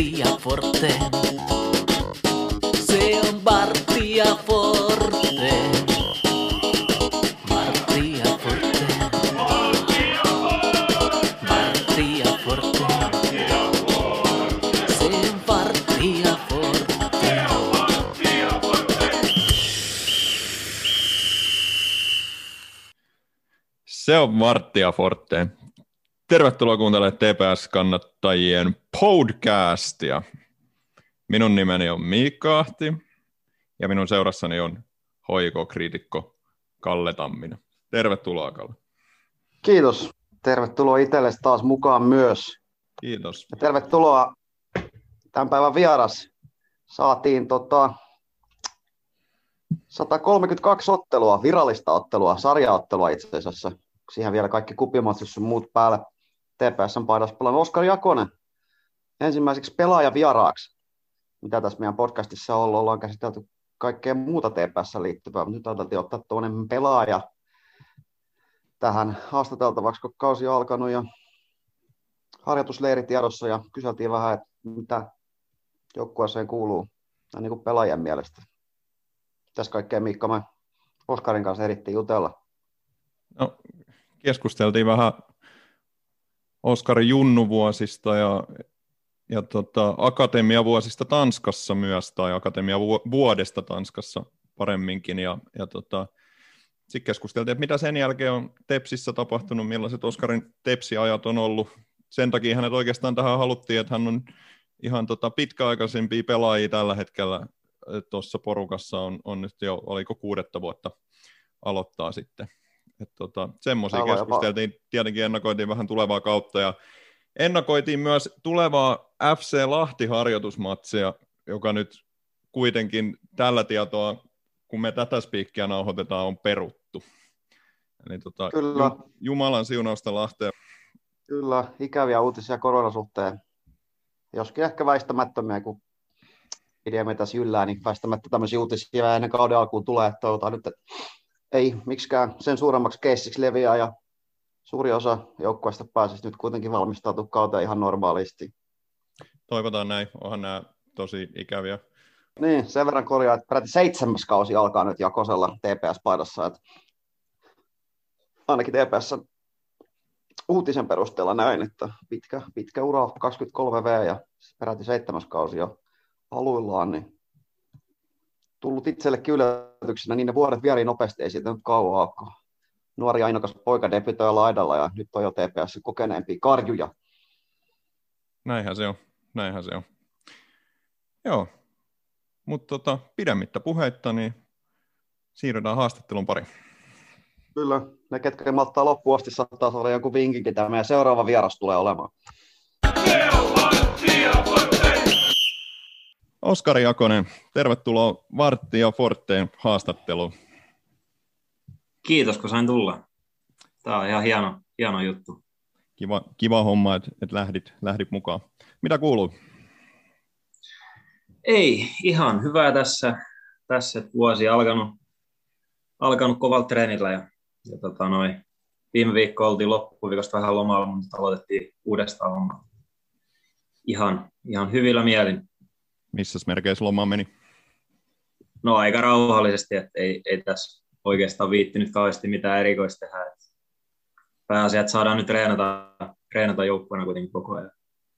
Martti ja Forte. Se on Martti ja Forte. Martti ja Forte. Martti ja Forte. Se on Martti ja Forte. Se on Marttia Forte. Tervetuloa kuuntelemaan TPS-kannattajien podcastia. Minun nimeni on Miikka Ahti ja minun seurassani on hoikokriitikko Kalle Tamminen. Tervetuloa, Kalle. Kiitos. Tervetuloa itsellesi taas mukaan myös. Kiitos. Ja tervetuloa tämän päivän vieras. Saatiin tota 132 ottelua, virallista ottelua, sarjaottelua itse asiassa. Siihen vielä kaikki kupimatsissa sun muut päälle. TPSn paidassa pelannut Oskar Jakonen ensimmäiseksi pelaaja vieraaksi. Mitä tässä meidän podcastissa on ollut, ollaan käsitelty kaikkea muuta TPS liittyvää, mutta nyt ajateltiin ottaa tuollainen pelaaja tähän haastateltavaksi, kun kausi on alkanut ja harjoitusleiri tiedossa ja kyseltiin vähän, että mitä joukkueeseen kuuluu niin kuin pelaajien mielestä. Tässä kaikkea Miikka me Oskarin kanssa erittiin jutella. No, keskusteltiin vähän Oskarin junnuvuosista ja, ja tota, akatemiavuosista Tanskassa myös, tai akatemiavuodesta Tanskassa paremminkin, ja, ja tota, sitten keskusteltiin, että mitä sen jälkeen on Tepsissä tapahtunut, millaiset Oskarin Tepsi-ajat on ollut. Sen takia hänet oikeastaan tähän haluttiin, että hän on ihan tota pitkäaikaisempia pelaajia tällä hetkellä tuossa porukassa on, on nyt jo, oliko kuudetta vuotta aloittaa sitten. Että tota, semmoisia keskusteltiin, tietenkin ennakoitiin vähän tulevaa kautta ja ennakoitiin myös tulevaa FC Lahti-harjoitusmatsia, joka nyt kuitenkin tällä tietoa, kun me tätä spiikkiä nauhoitetaan, on peruttu. Eli tota, Kyllä. Jumalan siunausta Lahteen. Kyllä, ikäviä uutisia koronasuhteen. Joskin ehkä väistämättömiä, kun pidämme tässä yllää, niin väistämättä tämmöisiä uutisia ennen kauden alkuun tulee, että toivotaan nyt, että ei miksikään sen suuremmaksi keissiksi leviää ja suuri osa joukkueesta pääsisi nyt kuitenkin valmistautua kauteen ihan normaalisti. Toivotaan näin, onhan nämä tosi ikäviä. Niin, sen verran korjaa, että peräti seitsemäs kausi alkaa nyt Jakosella TPS-paidassa, että ainakin TPS uutisen perusteella näin, että pitkä, pitkä ura, 23 V ja peräti seitsemäs kausi jo aluillaan, niin tullut itsellekin yllätyksenä, niin ne vuodet vieri nopeasti, ei siitä nyt kauan ole. Nuori ainokas poika debytoi laidalla ja nyt on jo TPS kokeneempia karjuja. Näinhän se on, näinhän se on. Joo, mutta tota, pidemmittä puheitta, niin siirrytään haastattelun pari. Kyllä, ne ketkä malttaa loppuun asti saattaa olla joku vinkinkin, tämä meidän seuraava vieras tulee olemaan. Oskari Jakonen, tervetuloa Vartti ja Forteen haastatteluun. Kiitos, kun sain tulla. Tämä on ihan hieno, hieno juttu. Kiva, kiva homma, että, että lähdit, lähdit mukaan. Mitä kuuluu? Ei, ihan hyvää tässä, tässä että vuosi alkanut, alkanut kovalla treenillä ja, ja tota noi, viime viikko oltiin loppuviikosta vähän lomalla, mutta aloitettiin uudestaan homma. Ihan, ihan hyvillä mielin. Missä merkeissä loma meni? No aika rauhallisesti, että ei, ei tässä oikeastaan viittinyt kauheasti mitään erikoista tehdä. Pääasia, että saadaan nyt treenata, treenata joukkueena kuitenkin koko ajan.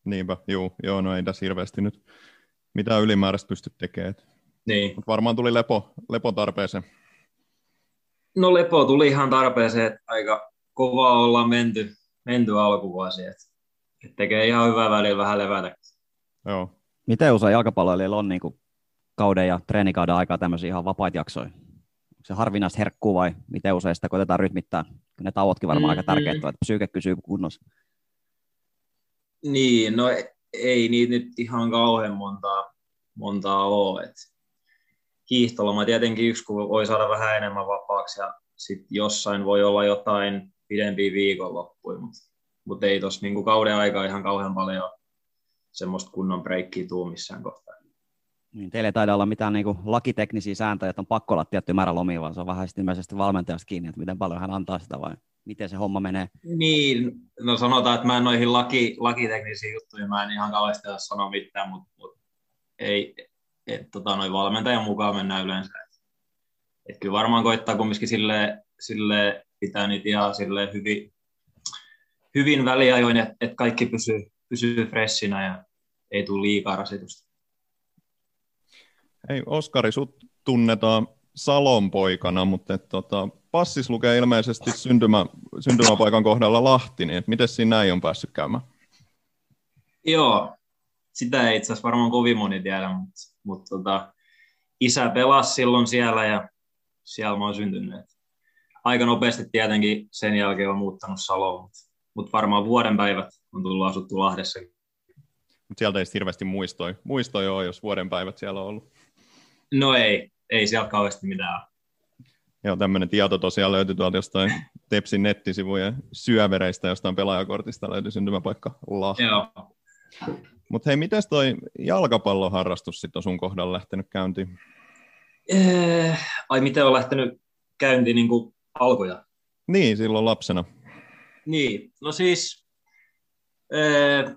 Niinpä, juu, joo, no ei tässä hirveästi nyt mitään ylimääräistä pysty tekemään. Niin. Mut varmaan tuli lepo, lepo tarpeeseen. No lepo tuli ihan tarpeeseen, että aika kovaa ollaan menty, menty alkuvuosi. Että et tekee ihan hyvää välillä vähän levätä. Joo. Miten usein jalkapalloilijoilla on niin kuin kauden ja treenikauden aikaa tämmöisiä ihan vapaita jaksoja? Onko se harvinaista herkkuu vai miten usein sitä koitetaan rytmittää? Ne tauotkin varmaan mm-hmm. aika tärkeitä, että psyyke kysyy kunnossa. Niin, no ei niitä nyt ihan kauhean montaa, montaa ole. Et hiihtoloma tietenkin yksi, kun voi saada vähän enemmän vapaaksi ja sitten jossain voi olla jotain pidempiä viikonloppuja, mutta mut ei tuossa niinku kauden aikaa ihan kauhean paljon semmoista kunnon breikkiä tuu missään kohtaa. Niin, teillä ei taida olla mitään niin kuin, lakiteknisiä sääntöjä, että on pakko olla tietty määrä lomia, vaan se on vähän ilmeisesti valmentajasta kiinni, että miten paljon hän antaa sitä vai miten se homma menee. Niin, no sanotaan, että mä en noihin laki, lakiteknisiin juttuihin, mä en ihan kauheasti sanoa mitään, mutta, mutta ei, et, tota, noin valmentajan mukaan mennään yleensä. Et, et kyllä varmaan koittaa kumminkin sille, sille pitää niitä ihan sille hyvin, hyvin väliajoin, että et kaikki pysyy, pysyy freshinä ja ei tule liikaa rasitusta. Hei Oskari, sut tunnetaan Salon poikana, mutta et, tota, passis lukee ilmeisesti syntymä, syntymäpaikan kohdalla Lahti, niin miten siinä näin on päässyt käymään? Joo, sitä ei itse asiassa varmaan kovin moni tiedä, mutta, mutta tota, isä pelasi silloin siellä ja siellä mä oon syntynyt. Aika nopeasti tietenkin sen jälkeen on muuttanut Saloon, mutta, mutta varmaan vuoden päivät on tullut asuttu Lahdessa. Mutta sieltä ei hirveästi muistoi, muistoi ole, jos vuoden päivät siellä on ollut. No ei, ei siellä kauheasti mitään. Joo, tämmöinen tieto tosiaan löytyi tuolta jostain Tepsin nettisivujen syövereistä, jostain pelaajakortista löytyi syntymäpaikka Lahti. Joo. Mutta hei, miten toi jalkapalloharrastus sitten on sun kohdalla lähtenyt käyntiin? Eh, ai miten on lähtenyt käyntiin niin kuin alkoja? Niin, silloin lapsena. Niin, no siis eh,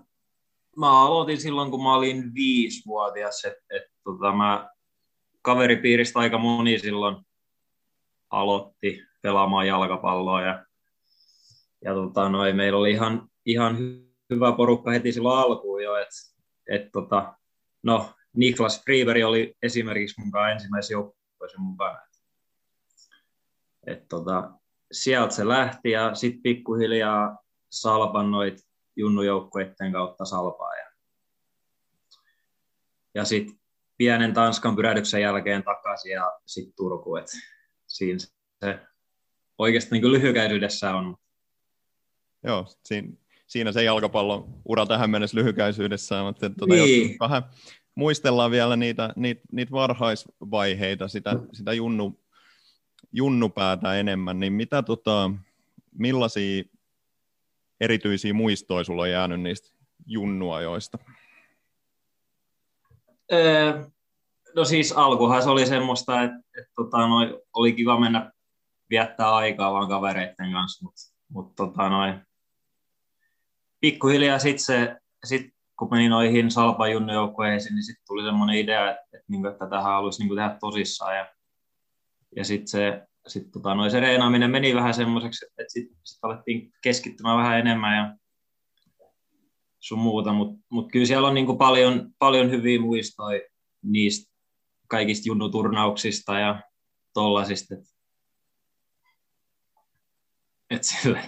mä aloitin silloin, kun mä olin viisivuotias, että et, tota, mä kaveripiiristä aika moni silloin aloitti pelaamaan jalkapalloa ja, ja tota, noi, meillä oli ihan, ihan hyvä porukka heti silloin alkuun jo, että et, tota, no, Niklas Friberg oli esimerkiksi mukaan ensimmäisen joukkueeseen mukana. Et, tota, sieltä se lähti ja sitten pikkuhiljaa salpan noit junnujoukkueiden kautta salpaa. Ja, ja sitten pienen Tanskan pyrähdyksen jälkeen takaisin ja sitten Turku. Et siinä se oikeasti niin lyhykäisyydessä on. Joo, siinä, siinä se jalkapallon ura tähän mennessä lyhykäisyydessä, mutta tuota, Niin. jos vähän muistellaan vielä niitä, niitä, niitä varhaisvaiheita, sitä, sitä junnu, junnupäätä enemmän, niin mitä tota, millaisia erityisiä muistoja sulla on jäänyt niistä junnuajoista? Öö, no siis alkuhan se oli semmoista, että, että tota, noi, oli kiva mennä viettää aikaa vaan kavereiden kanssa, mutta mut, tota, noi, pikkuhiljaa sitten se, sit, kun meni noihin Salpan niin sitten tuli semmoinen idea, että, että, että, että tähän haluaisi niin tehdä tosissaan. Ja, ja sitten se, sit, tota, noi, se reenaaminen meni vähän semmoiseksi, että sitten sit alettiin keskittymään vähän enemmän ja sun muuta, mutta mut kyllä siellä on niinku paljon, paljon hyviä muistoja niistä kaikista junnuturnauksista ja tollasista. Et, et sille.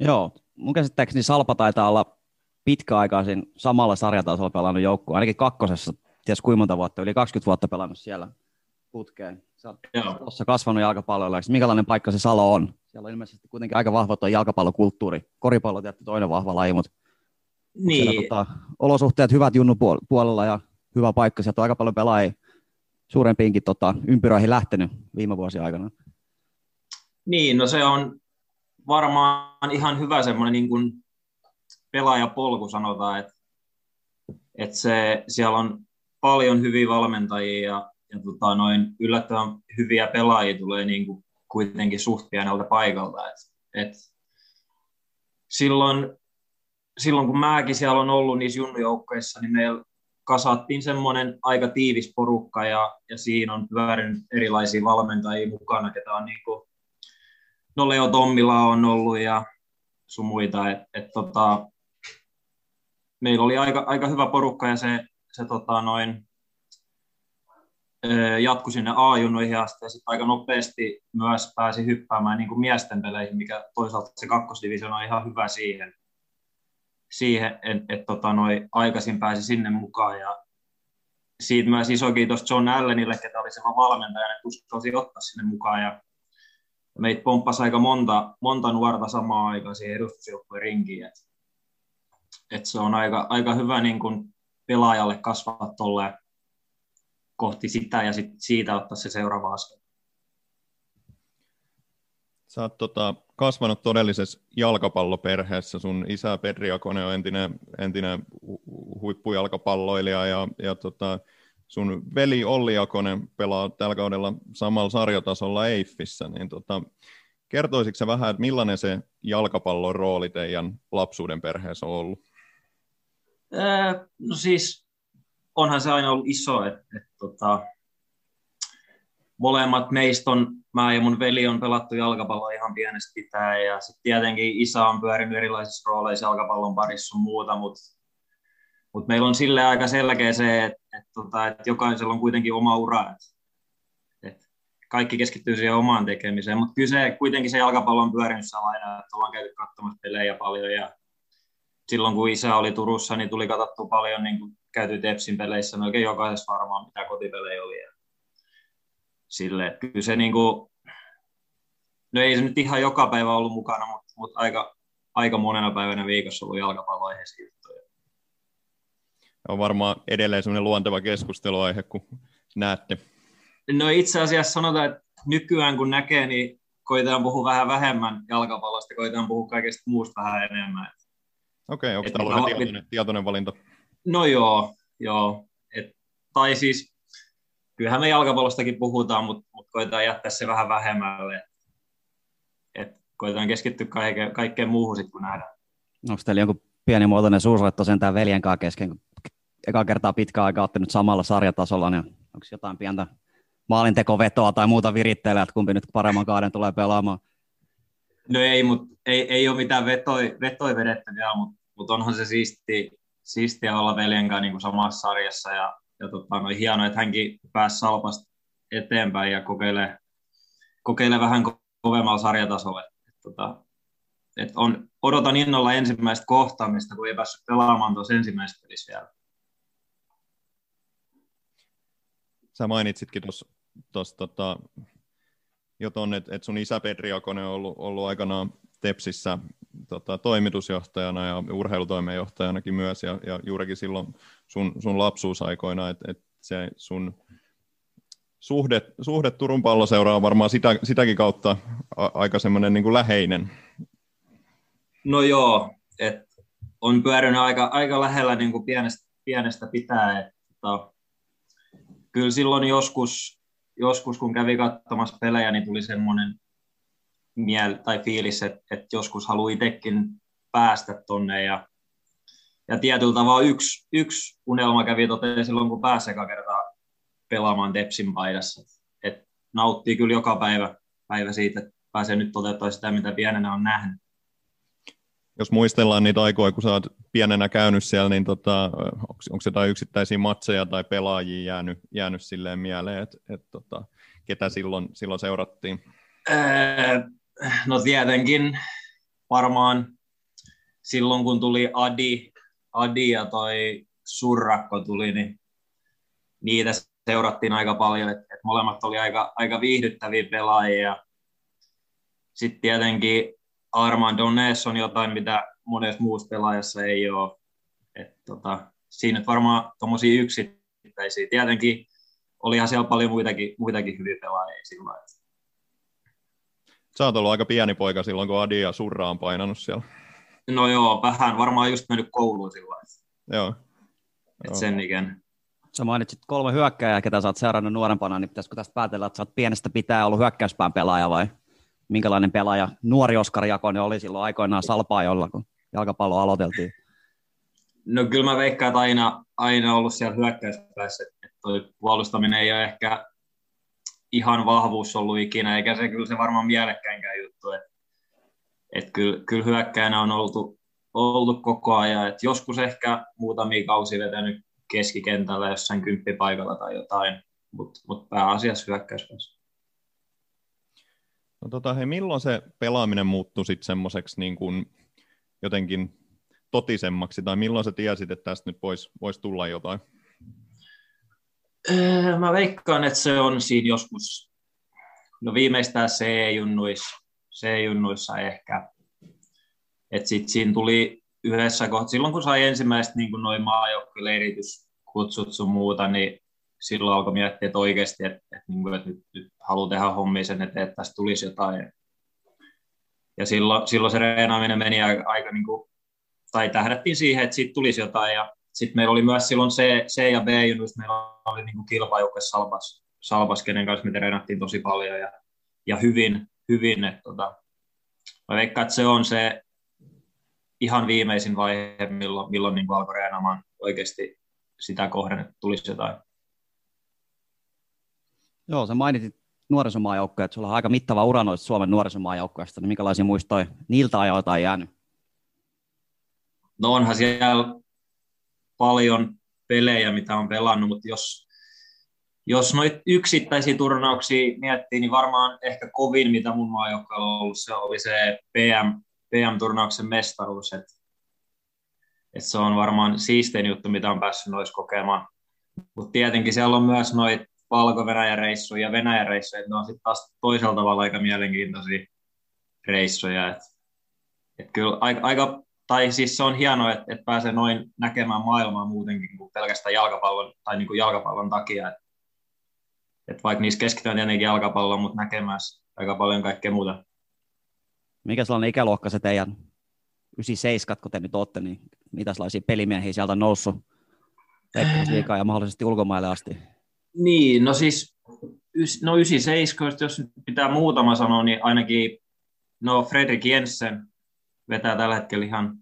Joo, mun käsittääkseni Salpa taitaa olla pitkäaikaisin samalla sarjatasolla pelannut joukkue, ainakin kakkosessa, ties kuinka monta vuotta, yli 20 vuotta pelannut siellä putkeen. Sä oot tuossa kasvanut jalkapalloilla, minkälainen paikka se Salo on? Siellä on ilmeisesti kuitenkin aika vahva tuo jalkapallokulttuuri. Koripallo tietty toinen vahva laji, mutta siellä Niin, tota, olosuhteet hyvät junnu puol- puolella ja hyvä paikka. Sieltä on aika paljon pelaajia suurempiinkin tota, ympyröihin lähtenyt viime vuosien aikana. niin, no se on varmaan ihan hyvä semmoinen niin kuin pelaajapolku sanotaan, että, että se, siellä on paljon hyviä valmentajia ja, ja tota, noin yllättävän hyviä pelaajia tulee niin kuin kuitenkin suht pieneltä paikalta. Et, et silloin, silloin kun mäkin siellä on ollut niissä junnujoukkoissa, niin meillä kasattiin semmoinen aika tiivis porukka ja, ja siinä on pyörinyt erilaisia valmentajia mukana, ketä on niin kuin, no Leo Tommila on ollut ja sun muita, että et, tota, meillä oli aika, aika hyvä porukka ja se, se tota, noin, jatkui sinne A-junnoihin asti ja sitten aika nopeasti myös pääsi hyppäämään niin kuin miesten peleihin, mikä toisaalta se kakkosdivision on ihan hyvä siihen, siihen että et, tota, noi, aikaisin pääsi sinne mukaan. Ja siitä myös iso kiitos John Allenille, ketä oli semmoinen valmentaja, että uskalsi ottaa sinne mukaan. Ja meitä pomppasi aika monta, monta nuorta samaan aikaan siihen edustusjoukkueen rinkiin. Et, et se on aika, aika hyvä niin kun pelaajalle kasvaa tolleen kohti sitä ja sit siitä ottaa se seuraava askel. Sä oot tota, kasvanut todellisessa jalkapalloperheessä. Sun isä Petri Akonen on entinen, entinen huippujalkapalloilija ja, ja tota, sun veli Olli Akonen pelaa tällä kaudella samalla sarjatasolla Eiffissä. Niin tota, kertoisitko vähän, että millainen se jalkapallon rooli teidän lapsuuden perheessä on ollut? Öö, no siis onhan se aina ollut iso, että et, tota, molemmat meistä on, mä ja mun veli on pelattu jalkapalloa ihan pienestä pitää ja sitten tietenkin isä on pyörinyt erilaisissa rooleissa jalkapallon parissa sun muuta, mutta mut meillä on sille aika selkeä se, että et, tota, et jokaisella on kuitenkin oma ura, että et kaikki keskittyy siihen omaan tekemiseen, mutta kyllä se, kuitenkin se jalkapallo on pyörinyt aina, että ollaan käyty katsomassa pelejä paljon ja silloin kun isä oli Turussa, niin tuli katsottua paljon niin kuin käyty Tepsin peleissä, no oikein jokaisessa varmaan mitä kotipelejä oli. Sille, että kyllä se niin kuin, no ei se nyt ihan joka päivä ollut mukana, mutta, mutta aika, aika monena päivänä viikossa ollut jalkapalloaiheisia juttuja. On varmaan edelleen sellainen luonteva keskusteluaihe, kun näette. No itse asiassa sanotaan, että nykyään kun näkee, niin koitetaan puhua vähän vähemmän jalkapallosta, koitetaan puhua kaikesta muusta vähän enemmän. Okei, okay, onko tämä ollut tietoinen, tietoinen valinta? No joo, joo. Et, tai siis kyllähän me jalkapallostakin puhutaan, mutta mut koitetaan jättää se vähän vähemmälle. Et koitetaan keskittyä kaikkeen, kaikkeen muuhun sitten, kun nähdään. Onko teillä jonkun pienimuotoinen suusoitto sentään veljen kanssa kesken, kun eka kertaa pitkään aikaa olette nyt samalla sarjatasolla, niin onko jotain pientä maalintekovetoa tai muuta viritteellä, että kumpi nyt paremman kauden tulee pelaamaan? No ei, mutta ei, ei ole mitään vetoi, vetoi vedettä vielä, mutta mut onhan se siisti, siistiä olla veljen kanssa niin kuin samassa sarjassa ja, ja tota, no, hienoa, että hänkin pääsi salpasta eteenpäin ja kokeilee, kokeilee vähän kovemmalla sarjatasolla. Et, tota, et on, odotan innolla ensimmäistä kohtaamista, kun ei päässyt pelaamaan tuossa ensimmäisessä pelissä vielä. Sä mainitsitkin tuossa tota, jo että et sun isä Petri Akonen on ollut, ollut aikanaan Tepsissä tota, toimitusjohtajana ja urheilutoimenjohtajanakin myös, ja, ja juurikin silloin sun, sun lapsuusaikoina, että et se sun suhde, suhde Turun palloseuraa on varmaan sitä, sitäkin kautta a, aika semmoinen niin läheinen. No joo, että on pyörinyt aika, aika lähellä niin kuin pienestä, pienestä pitää, että tota, kyllä silloin joskus, joskus kun kävi katsomassa pelejä, niin tuli semmoinen miel tai fiilis, että, että joskus haluaa itsekin päästä tonne ja, ja tietyllä tavalla yksi, yksi unelma kävi toteen silloin, kun pääsi eka kertaa pelaamaan Tepsin paidassa. Et nauttii kyllä joka päivä, päivä siitä, että pääsee nyt toteuttamaan sitä, mitä pienenä on nähnyt. Jos muistellaan niitä aikoja, kun sä oot pienenä käynyt siellä, niin tota, onko, jotain yksittäisiä matseja tai pelaajia jäänyt, jäänyt silleen mieleen, että et, tota, ketä silloin, silloin seurattiin? Öö, No tietenkin varmaan silloin, kun tuli Adi, Adi ja toi Surrakko tuli, niin niitä seurattiin aika paljon, että et molemmat oli aika, aika viihdyttäviä pelaajia. Sitten tietenkin Armand Donnes on jotain, mitä monessa muussa pelaajassa ei ole. Et tota, siinä varmaan tuommoisia yksittäisiä. Tietenkin olihan siellä paljon muitakin, muitakin hyviä pelaajia silloin. Sä oot ollut aika pieni poika silloin, kun Adi ja Surra on painanut siellä. No joo, vähän varmaan just mennyt kouluun silloin. Joo. Et sen ikään. Sä mainitsit kolme hyökkääjää, ketä sä oot seurannut nuorempana, niin pitäisikö tästä päätellä, että sä oot pienestä pitää ollut hyökkäyspään pelaaja vai minkälainen pelaaja nuori Oskar Jakonen oli silloin aikoinaan salpaajolla, kun jalkapallo aloiteltiin? No kyllä mä veikkaan, että aina, aina ollut siellä hyökkäyspäässä, että toi puolustaminen ei ole ehkä ihan vahvuus ollut ikinä, eikä se kyllä se varmaan mielekkäinkään juttu. Että et kyllä, kyllä hyökkäänä on oltu, oltu koko ajan. Et joskus ehkä muutamia kausi vetänyt keskikentällä jossain kymppipaikalla tai jotain, mutta mut pääasiassa hyökkäyspäässä. No tota, hei, milloin se pelaaminen muuttui sitten semmoiseksi niin kuin jotenkin totisemmaksi, tai milloin sä tiesit, että tästä nyt voisi vois tulla jotain? Öö, mä veikkaan, että se on siinä joskus, no viimeistään C-junnuissa, C-junnuissa ehkä. Että sitten siinä tuli yhdessä kohtaa, silloin kun sai ensimmäistä niin noin maajoukkuleirityskutsut sun muuta, niin silloin alkoi miettiä, että oikeasti, että, että, niin että nyt, nyt haluaa tehdä hommia sen eteen, että tästä tulisi jotain. ja silloin, silloin se reenaaminen meni aika, aika niin kuin, tai tähdättiin siihen, että siitä tulisi jotain, ja sitten meillä oli myös silloin C, C ja B junnuissa, meillä oli niin kilpajoukkue Salpas, Salpas, kenen kanssa me treenattiin tosi paljon ja, ja hyvin, hyvin että tota, mä veikkaan, että se on se ihan viimeisin vaihe, milloin, milloin niin alkoi reenaamaan oikeasti sitä kohden, että tulisi jotain. Joo, sä mainitit nuorisomaajoukkoja, että sulla on aika mittava ura noista Suomen nuorisomaajoukkoista, niin minkälaisia muistoja niiltä ajoilta on jäänyt? No onhan siellä paljon pelejä, mitä on pelannut, mutta jos, jos noit yksittäisiä turnauksia miettii, niin varmaan ehkä kovin, mitä mun maajoukkoilla on ollut, se oli se PM, PM-turnauksen mestaruus, että et se on varmaan siistein juttu, mitä on päässyt noissa kokemaan. Mutta tietenkin siellä on myös noita Valko-Venäjän reissuja ja Venäjän reissuja, että ne on sitten taas toisella tavalla aika mielenkiintoisia reissuja. Et, et kyllä aika, aika, tai siis se on hienoa, että, että pääsee noin näkemään maailmaa muutenkin kuin pelkästään jalkapallon, tai niin kuin jalkapallon takia. Et, et vaikka niissä keskitytään tietenkin jalkapalloon, mutta näkemään aika paljon kaikkea muuta. Mikä sellainen ikäluokka se teidän 97, kun te nyt olette, niin mitä sellaisia pelimiehiä sieltä on noussut liikaa ja mahdollisesti ulkomaille asti? Niin, no siis no 97, jos pitää muutama sanoa, niin ainakin no Fredrik Jensen vetää tällä hetkellä ihan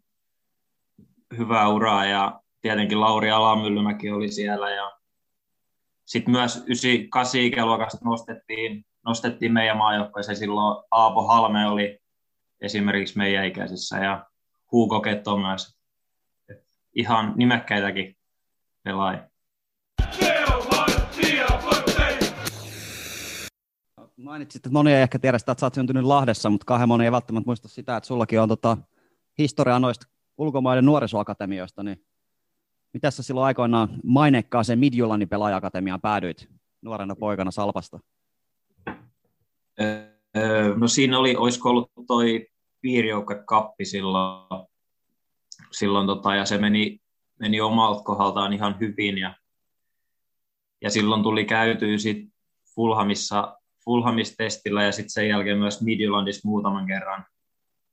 hyvää uraa ja tietenkin Lauri Alamyllymäki oli siellä ja sitten myös 98 ikäluokasta nostettiin, nostettiin meidän maajoukkoeseen silloin Aapo Halme oli esimerkiksi meidän ikäisissä ja Hugo Ketto myös. Ihan nimekkäitäkin pelaajia. Mainitsit, että moni ei ehkä tiedä sitä, että sä oot syntynyt Lahdessa, mutta kahden moni ei välttämättä muista sitä, että sullakin on tota, historiaa noista ulkomaiden nuorisoakatemioista, niin mitä sä silloin aikoinaan mainekkaaseen Midjulanin pelaajakatemiaan päädyit nuorena poikana Salpasta? No siinä oli, olisiko ollut toi kappi silloin, silloin tota, ja se meni, meni omalta kohdaltaan ihan hyvin ja, ja silloin tuli käytyä sit Fulhamissa Fulhamistestillä ja sitten sen jälkeen myös Midlandissa muutaman kerran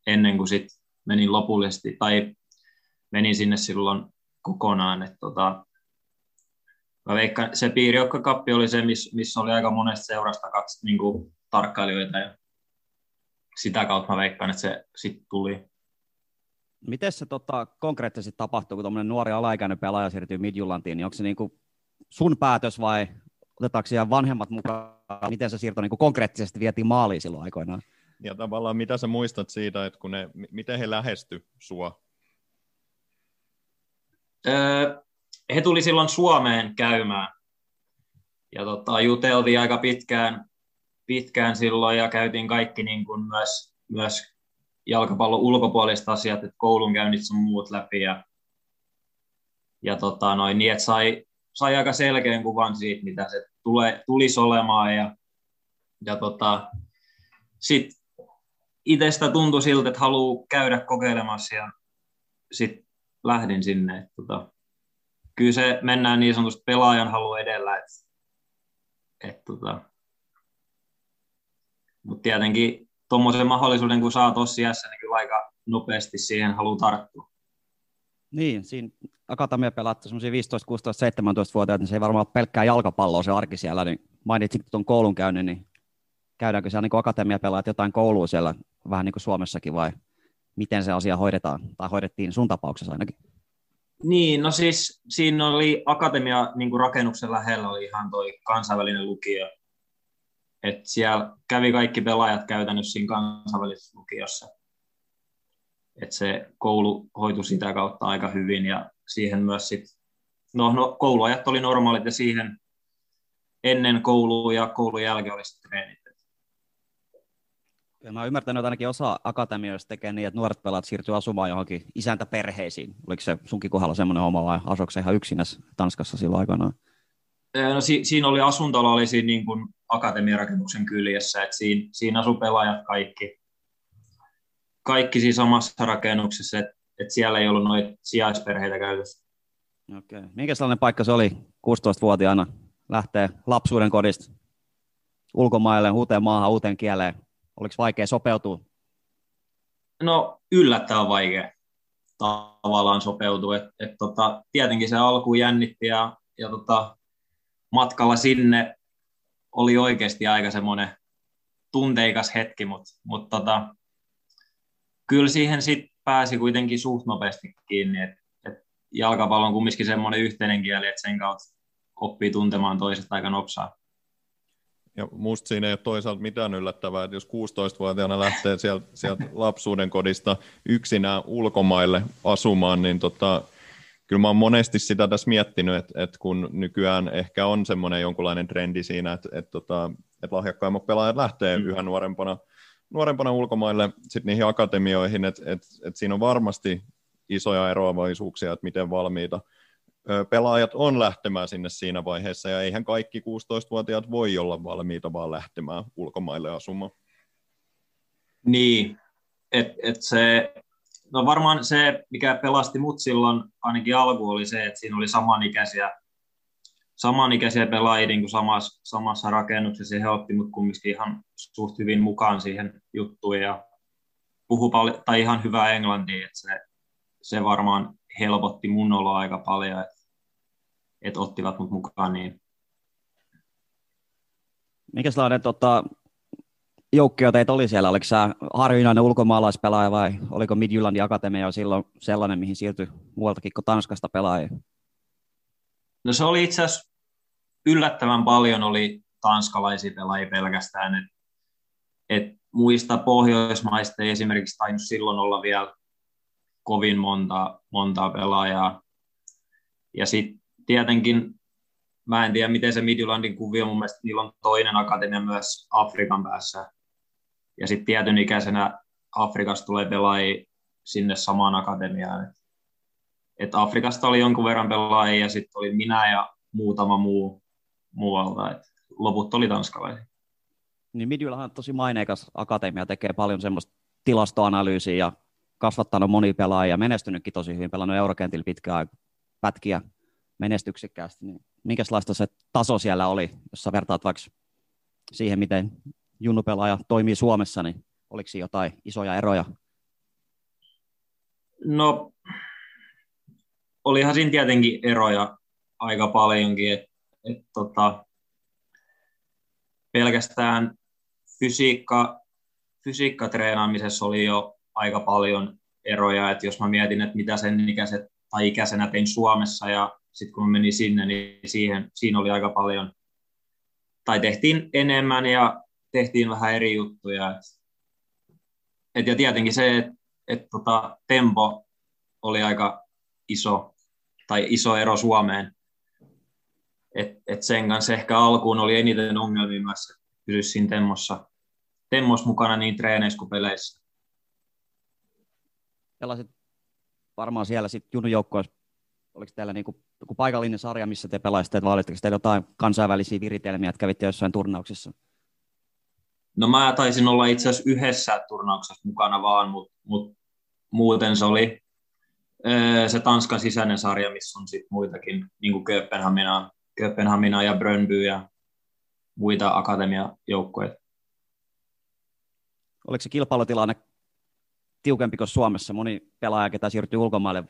ennen kuin sitten menin lopullisesti, tai menin sinne silloin kokonaan. että tota, mä veikkaan, se piiriokkakappi oli se, missä miss oli aika monesta seurasta kaksi niin kuin, tarkkailijoita ja sitä kautta mä veikkaan, että se sitten tuli. Miten se tota, konkreettisesti tapahtuu, kun nuori alaikäinen pelaaja siirtyy Midjulantiin, niin onko se niin kuin sun päätös vai otetaanko vanhemmat mukaan, miten se siirto niin konkreettisesti vietiin maaliin silloin aikoinaan? Ja tavallaan mitä sä muistat siitä, että kun ne, miten he lähesty sua? Öö, he tuli silloin Suomeen käymään ja tota, juteltiin aika pitkään, pitkään silloin ja käytiin kaikki niin kuin myös, myös jalkapallon ulkopuoliset asiat, että koulunkäynnit sun muut läpi ja, ja tota, noin, niin, että sai, sai aika selkeän kuvan siitä, mitä se tulee, tulisi olemaan. Ja, ja tota, sitten itsestä tuntui siltä, että haluaa käydä kokeilemassa ja sitten lähdin sinne. Et, tota, kyllä se mennään niin sanotusti pelaajan halu edellä. Et, et, tota, mutta tietenkin tuommoisen mahdollisuuden, kun saa tuossa iässä, niin kyllä aika nopeasti siihen haluaa tarttua. Niin, siinä akatemia pelaattu semmoisia 15, 16, 17-vuotiaita, niin se ei varmaan ole pelkkää jalkapalloa se arki siellä, niin mainitsit tuon koulun niin käydäänkö siellä niin akatemia pelaat jotain koulua siellä, vähän niin kuin Suomessakin, vai miten se asia hoidetaan, tai hoidettiin sun tapauksessa ainakin? Niin, no siis siinä oli akatemia niin kuin rakennuksen lähellä oli ihan toi kansainvälinen lukio. Et siellä kävi kaikki pelaajat käytännössä siinä kansainvälisessä lukiossa että se koulu hoitui sitä kautta aika hyvin ja siihen myös sit, no, no kouluajat oli normaalit ja siihen ennen koulua ja koulun jälkeen oli sitten treenit. Kyllä mä oon ymmärtänyt, että ainakin osa akatemioista tekee niin, että nuoret pelaat siirtyy asumaan johonkin isäntäperheisiin. Oliko se sunkin kohdalla semmoinen homma vai asuiko se ihan yksinäs Tanskassa silloin aikanaan? No, si- siinä oli asuntolo oli siinä niin kuin akatemiarakennuksen kyljessä, että siinä, siinä asu pelaajat kaikki kaikki siinä samassa rakennuksessa, että et siellä ei ollut noita sijaisperheitä käytössä. Okei. Okay. Minkä sellainen paikka se oli 16-vuotiaana lähtee lapsuuden kodista ulkomaille, uuteen maahan, uuteen kieleen? Oliko vaikea sopeutua? No yllättävän vaikea tavallaan sopeutua. Et, et tota, tietenkin se alku jännitti ja, ja tota, matkalla sinne oli oikeasti aika semmoinen tunteikas hetki, mutta mut tota, kyllä siihen sitten pääsi kuitenkin suht nopeasti kiinni, että et jalkapallo on kumminkin semmoinen yhteinen kieli, että sen kautta oppii tuntemaan toiset aika nopsaa. Ja musta siinä ei ole toisaalta mitään yllättävää, että jos 16-vuotiaana lähtee sieltä, sieltä lapsuuden kodista yksinään ulkomaille asumaan, niin tota, kyllä mä oon monesti sitä tässä miettinyt, että, että kun nykyään ehkä on semmoinen jonkunlainen trendi siinä, että, että, tota, että lahjakkaimmat pelaajat lähtee mm. yhä nuorempana, nuorempana ulkomaille sitten niihin akatemioihin, että, että, että siinä on varmasti isoja eroavaisuuksia, että miten valmiita pelaajat on lähtemään sinne siinä vaiheessa, ja eihän kaikki 16-vuotiaat voi olla valmiita vaan lähtemään ulkomaille asumaan. Niin, että et se, no varmaan se, mikä pelasti mut silloin ainakin alku oli se, että siinä oli samanikäisiä, samanikäisiä pelaajia niin kuin samassa, samassa rakennuksessa, ja he otti mut kumminkin ihan suht hyvin mukaan siihen juttuun, ja puhu paljon, tai ihan hyvää englantia, että se, se varmaan helpotti mun oloa aika paljon, että että ottivat mut mukaan. Niin. Mikä sellainen tota, joukkio teitä oli siellä? Oliko sä harvinainen ulkomaalaispelaaja vai oliko Midjyllandin Akatemia jo silloin sellainen, mihin siirtyi muualtakin kuin Tanskasta pelaajia? No se oli itse asiassa yllättävän paljon oli tanskalaisia pelaajia pelkästään. Et, et muista Pohjoismaista ei esimerkiksi tainnut silloin olla vielä kovin monta, montaa pelaajaa. Ja sitten tietenkin, mä en tiedä miten se Midlandin kuvio, mun mielestä niillä on toinen akatemia myös Afrikan päässä. Ja sitten tietyn ikäisenä Afrikasta tulee pelaajia sinne samaan akatemiaan. Et, et Afrikasta oli jonkun verran pelaajia ja sitten oli minä ja muutama muu muualta. Et loput oli tanskalaisia. Niin Midjylähän on tosi maineikas akatemia, tekee paljon semmoista tilastoanalyysiä ja kasvattanut moni pelaajia, menestynytkin tosi hyvin, pelannut Eurokentillä pitkään pätkiä menestyksekkäästi, niin minkälaista se taso siellä oli, jos sä vertaat vaikka siihen, miten junnupelaaja toimii Suomessa, niin oliko siinä jotain isoja eroja? No, olihan siinä tietenkin eroja aika paljonkin, että et, tota, pelkästään fysiikka, fysiikkatreenaamisessa oli jo aika paljon eroja, että jos mä mietin, että mitä sen ikäiset tai ikäisenä tein Suomessa ja sitten kun menin sinne, niin siihen, siinä oli aika paljon, tai tehtiin enemmän ja tehtiin vähän eri juttuja. Et, et ja tietenkin se, että et tota, tempo oli aika iso, tai iso ero Suomeen. Et, et sen kanssa ehkä alkuun oli eniten ongelmia myös, että pysyisi siinä temmossa, temmos mukana niin treeneissä kuin peleissä. Pelasit varmaan siellä sitten junnujoukkoissa, oliko teillä niinku joku paikallinen sarja, missä te pelaisitte, vai olitteko teillä jotain kansainvälisiä viritelmiä, että kävitte jossain turnauksissa? No mä taisin olla itse asiassa yhdessä turnauksessa mukana vaan, mutta mut muuten se oli se Tanskan sisäinen sarja, missä on sitten muitakin, niin kuin Kööpenhamina, Kööpenhamina ja Brönby ja muita akatemiajoukkoja. Oliko se kilpailutilanne tiukempi kuin Suomessa? Moni pelaaja, ketä siirtyy ulkomaille,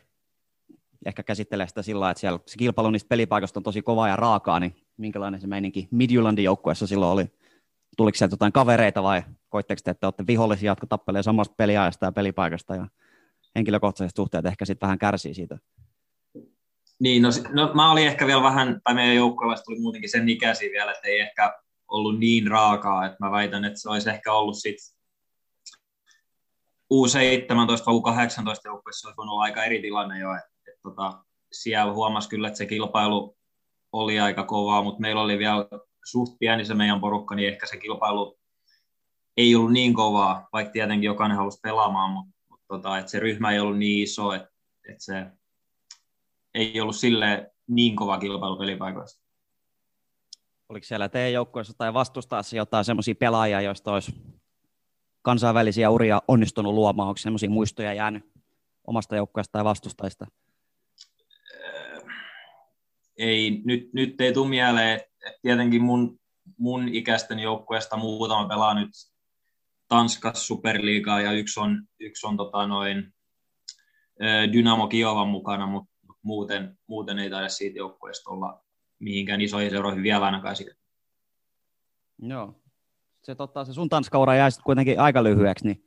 ehkä käsittelee sitä sillä että siellä se kilpailu niistä pelipaikoista on tosi kova ja raakaa, niin minkälainen se meininki Midjylandin joukkueessa silloin oli? Tuliko sieltä jotain kavereita vai koitteko te, että olette vihollisia, jotka tappelee samasta peliajasta ja pelipaikasta ja henkilökohtaiset suhteet ehkä sitten vähän kärsii siitä? Niin, no, no mä olin ehkä vielä vähän, tai meidän joukkueella tuli muutenkin sen ikäisiä vielä, että ei ehkä ollut niin raakaa, että mä väitän, että se olisi ehkä ollut sitten U17 vai U18 joukkueessa olisi voinut olla aika eri tilanne jo, että tota, siellä huomasi kyllä, että se kilpailu oli aika kovaa, mutta meillä oli vielä suht pieni se meidän porukka, niin ehkä se kilpailu ei ollut niin kovaa, vaikka tietenkin jokainen halusi pelaamaan, mutta tota, että se ryhmä ei ollut niin iso, että, että se ei ollut sille niin kova kilpailu pelipaikoista. Oliko siellä teidän joukkueessa tai vastustaessa jotain semmoisia pelaajia, joista olisi kansainvälisiä uria onnistunut luomaan? Onko semmoisia muistoja jäänyt omasta joukkueesta tai vastustajista? ei, nyt, nyt ei tule mieleen, että tietenkin mun, mun ikäisten joukkueesta muutama pelaa nyt Tanskas Superliigaa ja yksi on, yksi on tota noin, Dynamo Kiovan mukana, mutta muuten, muuten ei taida siitä joukkueesta olla mihinkään isoihin seuroihin vielä ainakaan siitä. Joo. Se, totta, se sun tanskaura jäi sitten kuitenkin aika lyhyeksi, niin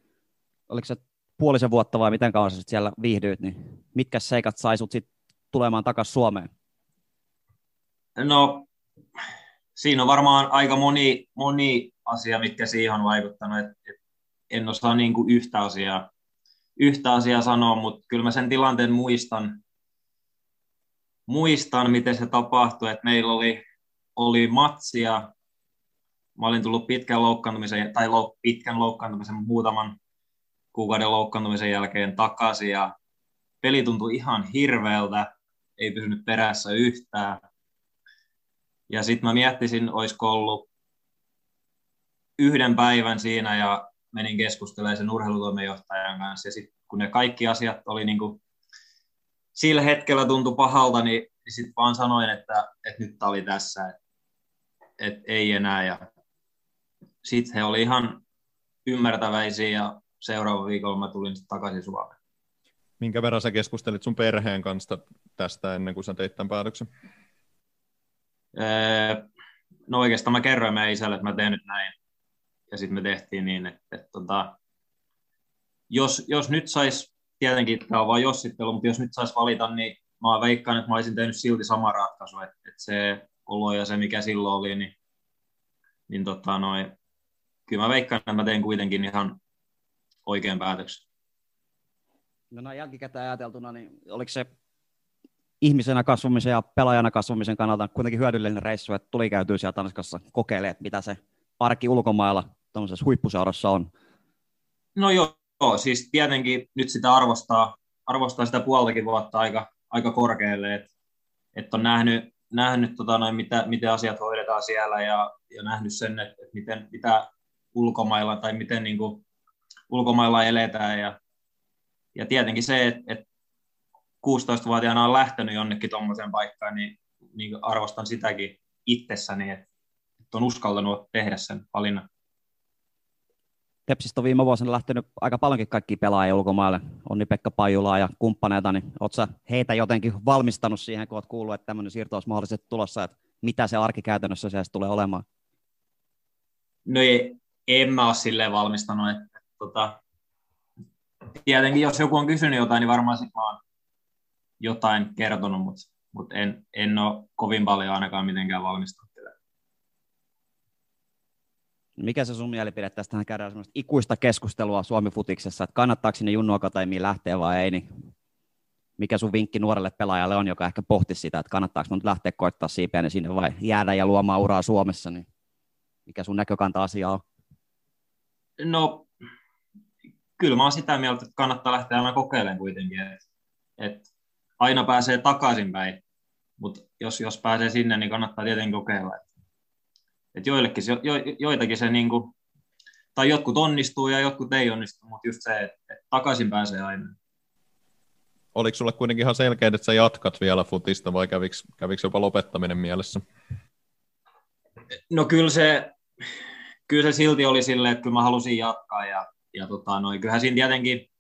oliko se puolisen vuotta vai miten kauan sä siellä viihdyit, niin mitkä seikat sai sut sit tulemaan takaisin Suomeen? No, siinä on varmaan aika moni, moni asia, mitkä siihen on vaikuttanut. Et, et en osaa niin kuin yhtä, asiaa, yhtä asiaa sanoa, mutta kyllä mä sen tilanteen muistan, muistan miten se tapahtui, että meillä oli, oli matsia, mä olin tullut pitkän loukkaantumisen, tai pitkän loukkaantumisen muutaman kuukauden loukkaantumisen jälkeen takaisin ja peli tuntui ihan hirveältä, ei pysynyt perässä yhtään. Ja sitten mä miettisin, olisiko ollut yhden päivän siinä ja menin keskustelemaan sen urheilutoimenjohtajan kanssa. Ja sitten kun ne kaikki asiat oli niin kuin, sillä hetkellä tuntui pahalta, niin sitten vaan sanoin, että, että nyt tämä oli tässä, että, että ei enää. Ja sitten he oli ihan ymmärtäväisiä ja seuraava viikolla mä tulin takaisin Suomeen. Minkä verran sä keskustelit sun perheen kanssa tästä ennen kuin sä teit tämän päätöksen? no oikeastaan mä kerroin meidän isälle, että mä teen nyt näin. Ja sitten me tehtiin niin, että, että tota, jos, jos nyt sais, tietenkin tämä on vain jossittelu, mutta jos nyt saisi valita, niin mä veikkaan, että mä olisin tehnyt silti sama ratkaisu, että, että se olo ja se, mikä silloin oli, niin, niin tota, noi, kyllä mä veikkaan, että mä teen kuitenkin ihan oikean päätöksen. No näin jälkikäteen ajateltuna, niin oliko se ihmisenä kasvamisen ja pelaajana kasvamisen kannalta kuitenkin hyödyllinen reissu, että tuli käytyä siellä Tanskassa kokeilemaan, mitä se arki ulkomailla tuollaisessa huippuseurassa on? No joo, joo, siis tietenkin nyt sitä arvostaa, arvostaa sitä puoltakin vuotta aika, aika korkealle, että et on nähnyt, nähnyt tota noin, mitä, miten asiat hoidetaan siellä ja, ja nähnyt sen, että, että miten, mitä ulkomailla tai miten niin kuin, ulkomailla eletään ja, ja tietenkin se, että, että 16-vuotiaana on lähtenyt jonnekin tuommoiseen paikkaan, niin, niin arvostan sitäkin itsessäni, että, että on uskaltanut tehdä sen valinnan. Tepsistä on viime vuosina lähtenyt aika paljonkin kaikki pelaajia ulkomaille. Onni Pekka Pajulaa ja kumppaneita, niin oletko heitä jotenkin valmistanut siihen, kun olet kuullut, että tämmöinen siirto olisi mahdollisesti tulossa, että mitä se arki käytännössä siellä tulee olemaan? No ei, en mä ole silleen valmistanut, että, tota, tietenkin jos joku on kysynyt jotain, niin varmaan sit mä oon jotain kertonut, mutta, mutta en, en ole kovin paljon ainakaan mitenkään valmistunut Mikä se sun mielipide tästä käydään semmoista ikuista keskustelua Suomi-futiksessa, että kannattaako sinne Junnu Akatemiin lähteä vai ei, niin mikä sun vinkki nuorelle pelaajalle on, joka ehkä pohti sitä, että kannattaako nyt lähteä koittaa siipeä sinne vai jäädä ja luomaan uraa Suomessa, niin mikä sun näkökanta asia on? No, kyllä mä oon sitä mieltä, että kannattaa lähteä aina kokeilemaan kuitenkin, että, että aina pääsee takaisinpäin, mutta jos, jos pääsee sinne, niin kannattaa tietenkin kokeilla. Et joillekin, jo, jo, joitakin se niin kuin, tai jotkut onnistuu ja jotkut ei onnistu, mutta just se, että, että takaisin pääsee aina. Oliko sulle kuitenkin ihan selkeä, että sä jatkat vielä futista vai kävikö, kävikö jopa lopettaminen mielessä? No kyllä se, kyllä se silti oli silleen, että kyllä mä halusin jatkaa ja, ja tota, noin, kyllähän siinä tietenkin,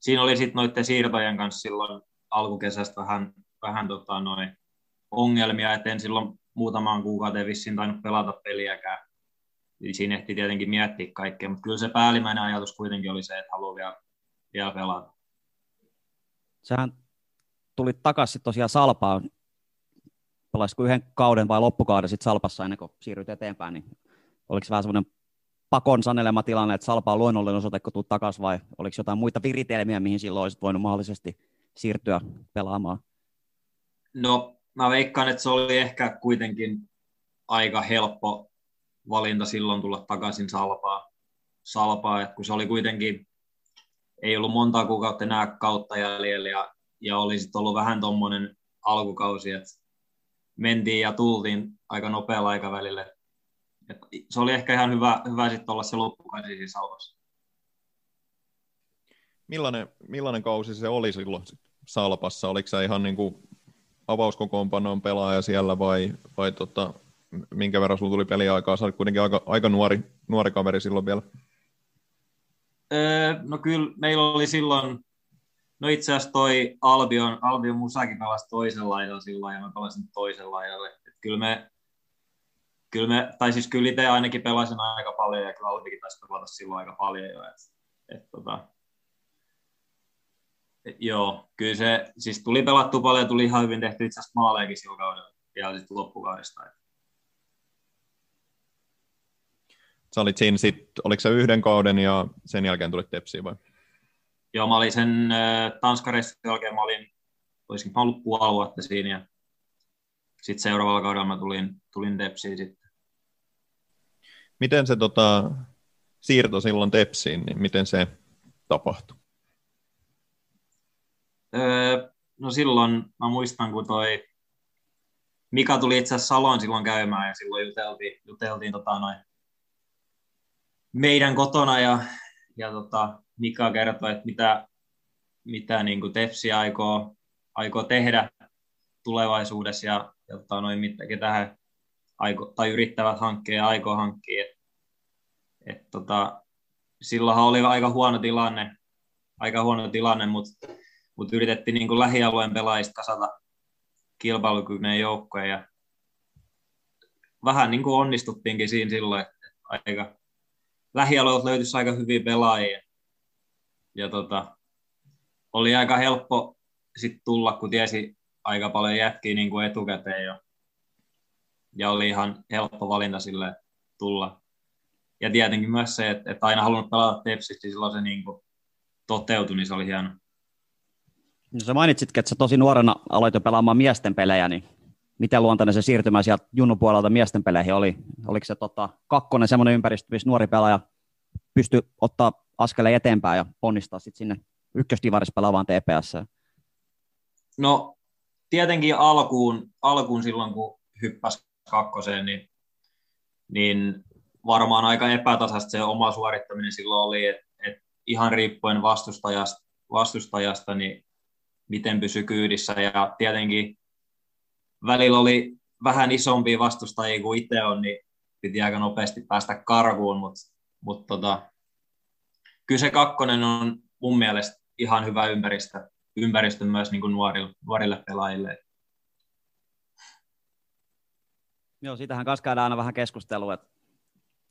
siinä oli sitten noiden siirtojen kanssa silloin alkukesästä vähän, vähän tota, noin ongelmia, että en silloin muutamaan kuukauteen vissiin tainnut pelata peliäkään. Eli siinä ehti tietenkin miettiä kaikkea, mutta kyllä se päällimmäinen ajatus kuitenkin oli se, että haluaa vielä, vielä pelata. Sähän tuli takaisin tosiaan Salpaan. Pelasiko yhden kauden vai loppukauden sitten Salpassa ennen kuin siirryt eteenpäin, niin oliko se vähän semmoinen pakon sanelema tilanne, että Salpa on luonnollinen osoite, kun tulet takaisin, vai oliko jotain muita viritelmiä, mihin silloin olisit voinut mahdollisesti siirtyä pelaamaan? No, mä veikkaan, että se oli ehkä kuitenkin aika helppo valinta silloin tulla takaisin Salpaa. Salpaa että kun se oli kuitenkin, ei ollut monta kuukautta enää kautta jäljellä ja, ja oli sitten ollut vähän tuommoinen alkukausi, että mentiin ja tultiin aika nopealla aikavälillä. Et se oli ehkä ihan hyvä, hyvä sitten olla se loppukausi siinä Salpassa. Millainen, millainen kausi se oli silloin Salpassa? Oliko se ihan niin kuin avauskokoonpanoon pelaaja siellä vai, vai tota, minkä verran sinulla tuli peliaikaa? Sä olit kuitenkin aika, aika nuori, nuori kaveri silloin vielä. Öö, no kyllä meillä oli silloin, no itse asiassa toi Albion, Albion Musakin pelasi toisella laidalla silloin ja mä pelasin toisella laidalle. Et kyllä me, kyllä me, tai siis kyllä itse ainakin pelasin aika paljon ja kyllä Albikin taisi pelata silloin aika paljon jo. Et, et tota, joo, kyllä se, siis tuli pelattu paljon, tuli ihan hyvin tehty itse asiassa maaleekin sillä kaudella vielä sitten loppukaudesta. Sä olit siinä sit, oliko se yhden kauden ja sen jälkeen tulit Tepsiin vai? Joo, mä olin sen äh, Tanskareissun jälkeen, mä olin, olisinko mä ollut puoli vuotta siinä ja sitten seuraavalla kaudella mä tulin, tulin Tepsiin sitten. Miten se tota, siirto silloin Tepsiin, niin miten se tapahtui? Öö, no silloin mä muistan, kun toi Mika tuli itse asiassa Saloon silloin käymään ja silloin juteltiin, juteltiin tota noin meidän kotona ja, ja tota, Mika kertoi, että mitä, mitä niin kuin Tepsi aikoo, aikoo tehdä tulevaisuudessa ja, ja tota, noin, mitä, ketä he aiko, tai yrittävät hankkia ja aikoo hankkia. Et, et, tota, silloinhan oli aika huono tilanne, aika huono tilanne, mutta mut yritettiin niin kuin lähialueen pelaajista kasata kilpailukykyinen joukkoja ja vähän niin kuin onnistuttiinkin siinä silloin, että aika lähialueelta löytyisi aika hyviä pelaajia. Ja tota, oli aika helppo sit tulla, kun tiesi aika paljon jätkiä niin kuin etukäteen jo. Ja oli ihan helppo valinta sille tulla. Ja tietenkin myös se, että, että aina halunnut pelata Tepsissä, niin silloin se niin kuin toteutui, niin se oli hieno. No sä mainitsitkin, että sä tosi nuorena aloit jo pelaamaan miesten pelejä, niin miten luontainen se siirtymä sieltä junnu puolelta miesten peleihin oli? Oliko se tota, kakkonen semmoinen ympäristö, missä nuori pelaaja pystyi ottaa askeleen eteenpäin ja ponnistaa sitten sinne ykköstivarissa pelaavaan TPS? No tietenkin alkuun, alkuun silloin, kun hyppäsi kakkoseen, niin, niin varmaan aika epätasasta se oma suorittaminen silloin oli, että et ihan riippuen vastustajasta, vastustajasta, niin miten pysy kyydissä ja tietenkin välillä oli vähän isompia vastustajia kuin itse on, niin piti aika nopeasti päästä karkuun, mutta mut tota, kyllä se kakkonen on mun mielestä ihan hyvä ympäristö, ympäristö myös niin kuin nuorille, nuorille pelaajille. Joo, siitähän kanssa käydään aina vähän keskustelua, että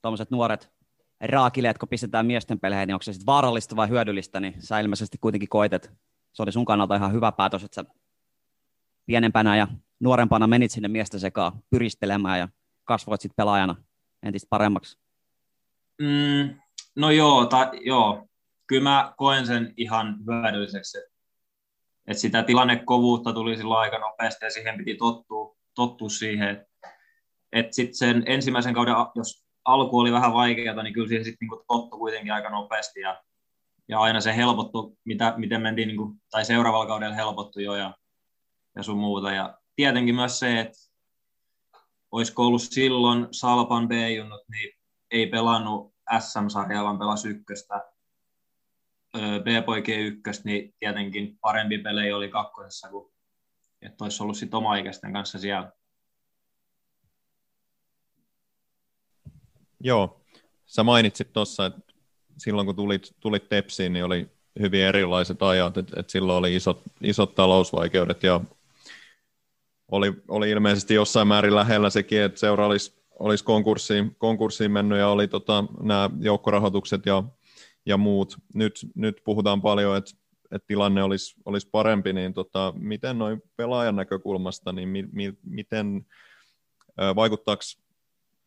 tuommoiset nuoret raakileet, kun pistetään miesten peleihin, niin onko se sitten vaarallista vai hyödyllistä, niin sä ilmeisesti kuitenkin koitet. Se oli sun kannalta ihan hyvä päätös, että sä pienempänä ja nuorempana menit sinne miesten sekaan pyristelemään ja kasvoit sitten pelaajana entistä paremmaksi? Mm, no joo, ta, joo, kyllä mä koen sen ihan hyödylliseksi, että et sitä tilannekovuutta tuli silloin aika nopeasti ja siihen piti tottua, tottua siihen, että et sitten sen ensimmäisen kauden, jos alku oli vähän vaikeaa, niin kyllä siihen sitten niinku tottu kuitenkin aika nopeasti ja, ja aina se helpottui, mitä, miten mentiin, niinku, tai seuraavalla kaudella helpottui jo ja, ja sun muuta. Ja tietenkin myös se, että olisiko ollut silloin Salpan B-junnut, niin ei pelannut SM-sarjaa, vaan pelasi ykköstä, B-poikien ykköstä, niin tietenkin parempi pelejä oli kakkosessa, kuin että olisi ollut sitten oma kanssa siellä. Joo, sä mainitsit tuossa, että silloin kun tulit, tulit Tepsiin, niin oli hyvin erilaiset ajat, että, että silloin oli isot, isot talousvaikeudet ja oli, oli ilmeisesti jossain määrin lähellä sekin, että seura olisi, olisi konkurssiin, konkurssiin mennyt ja oli tota, nämä joukkorahoitukset ja, ja muut. Nyt, nyt puhutaan paljon, että, että tilanne olisi, olisi parempi, niin tota, miten noin pelaajan näkökulmasta, niin mi, mi, miten vaikuttaako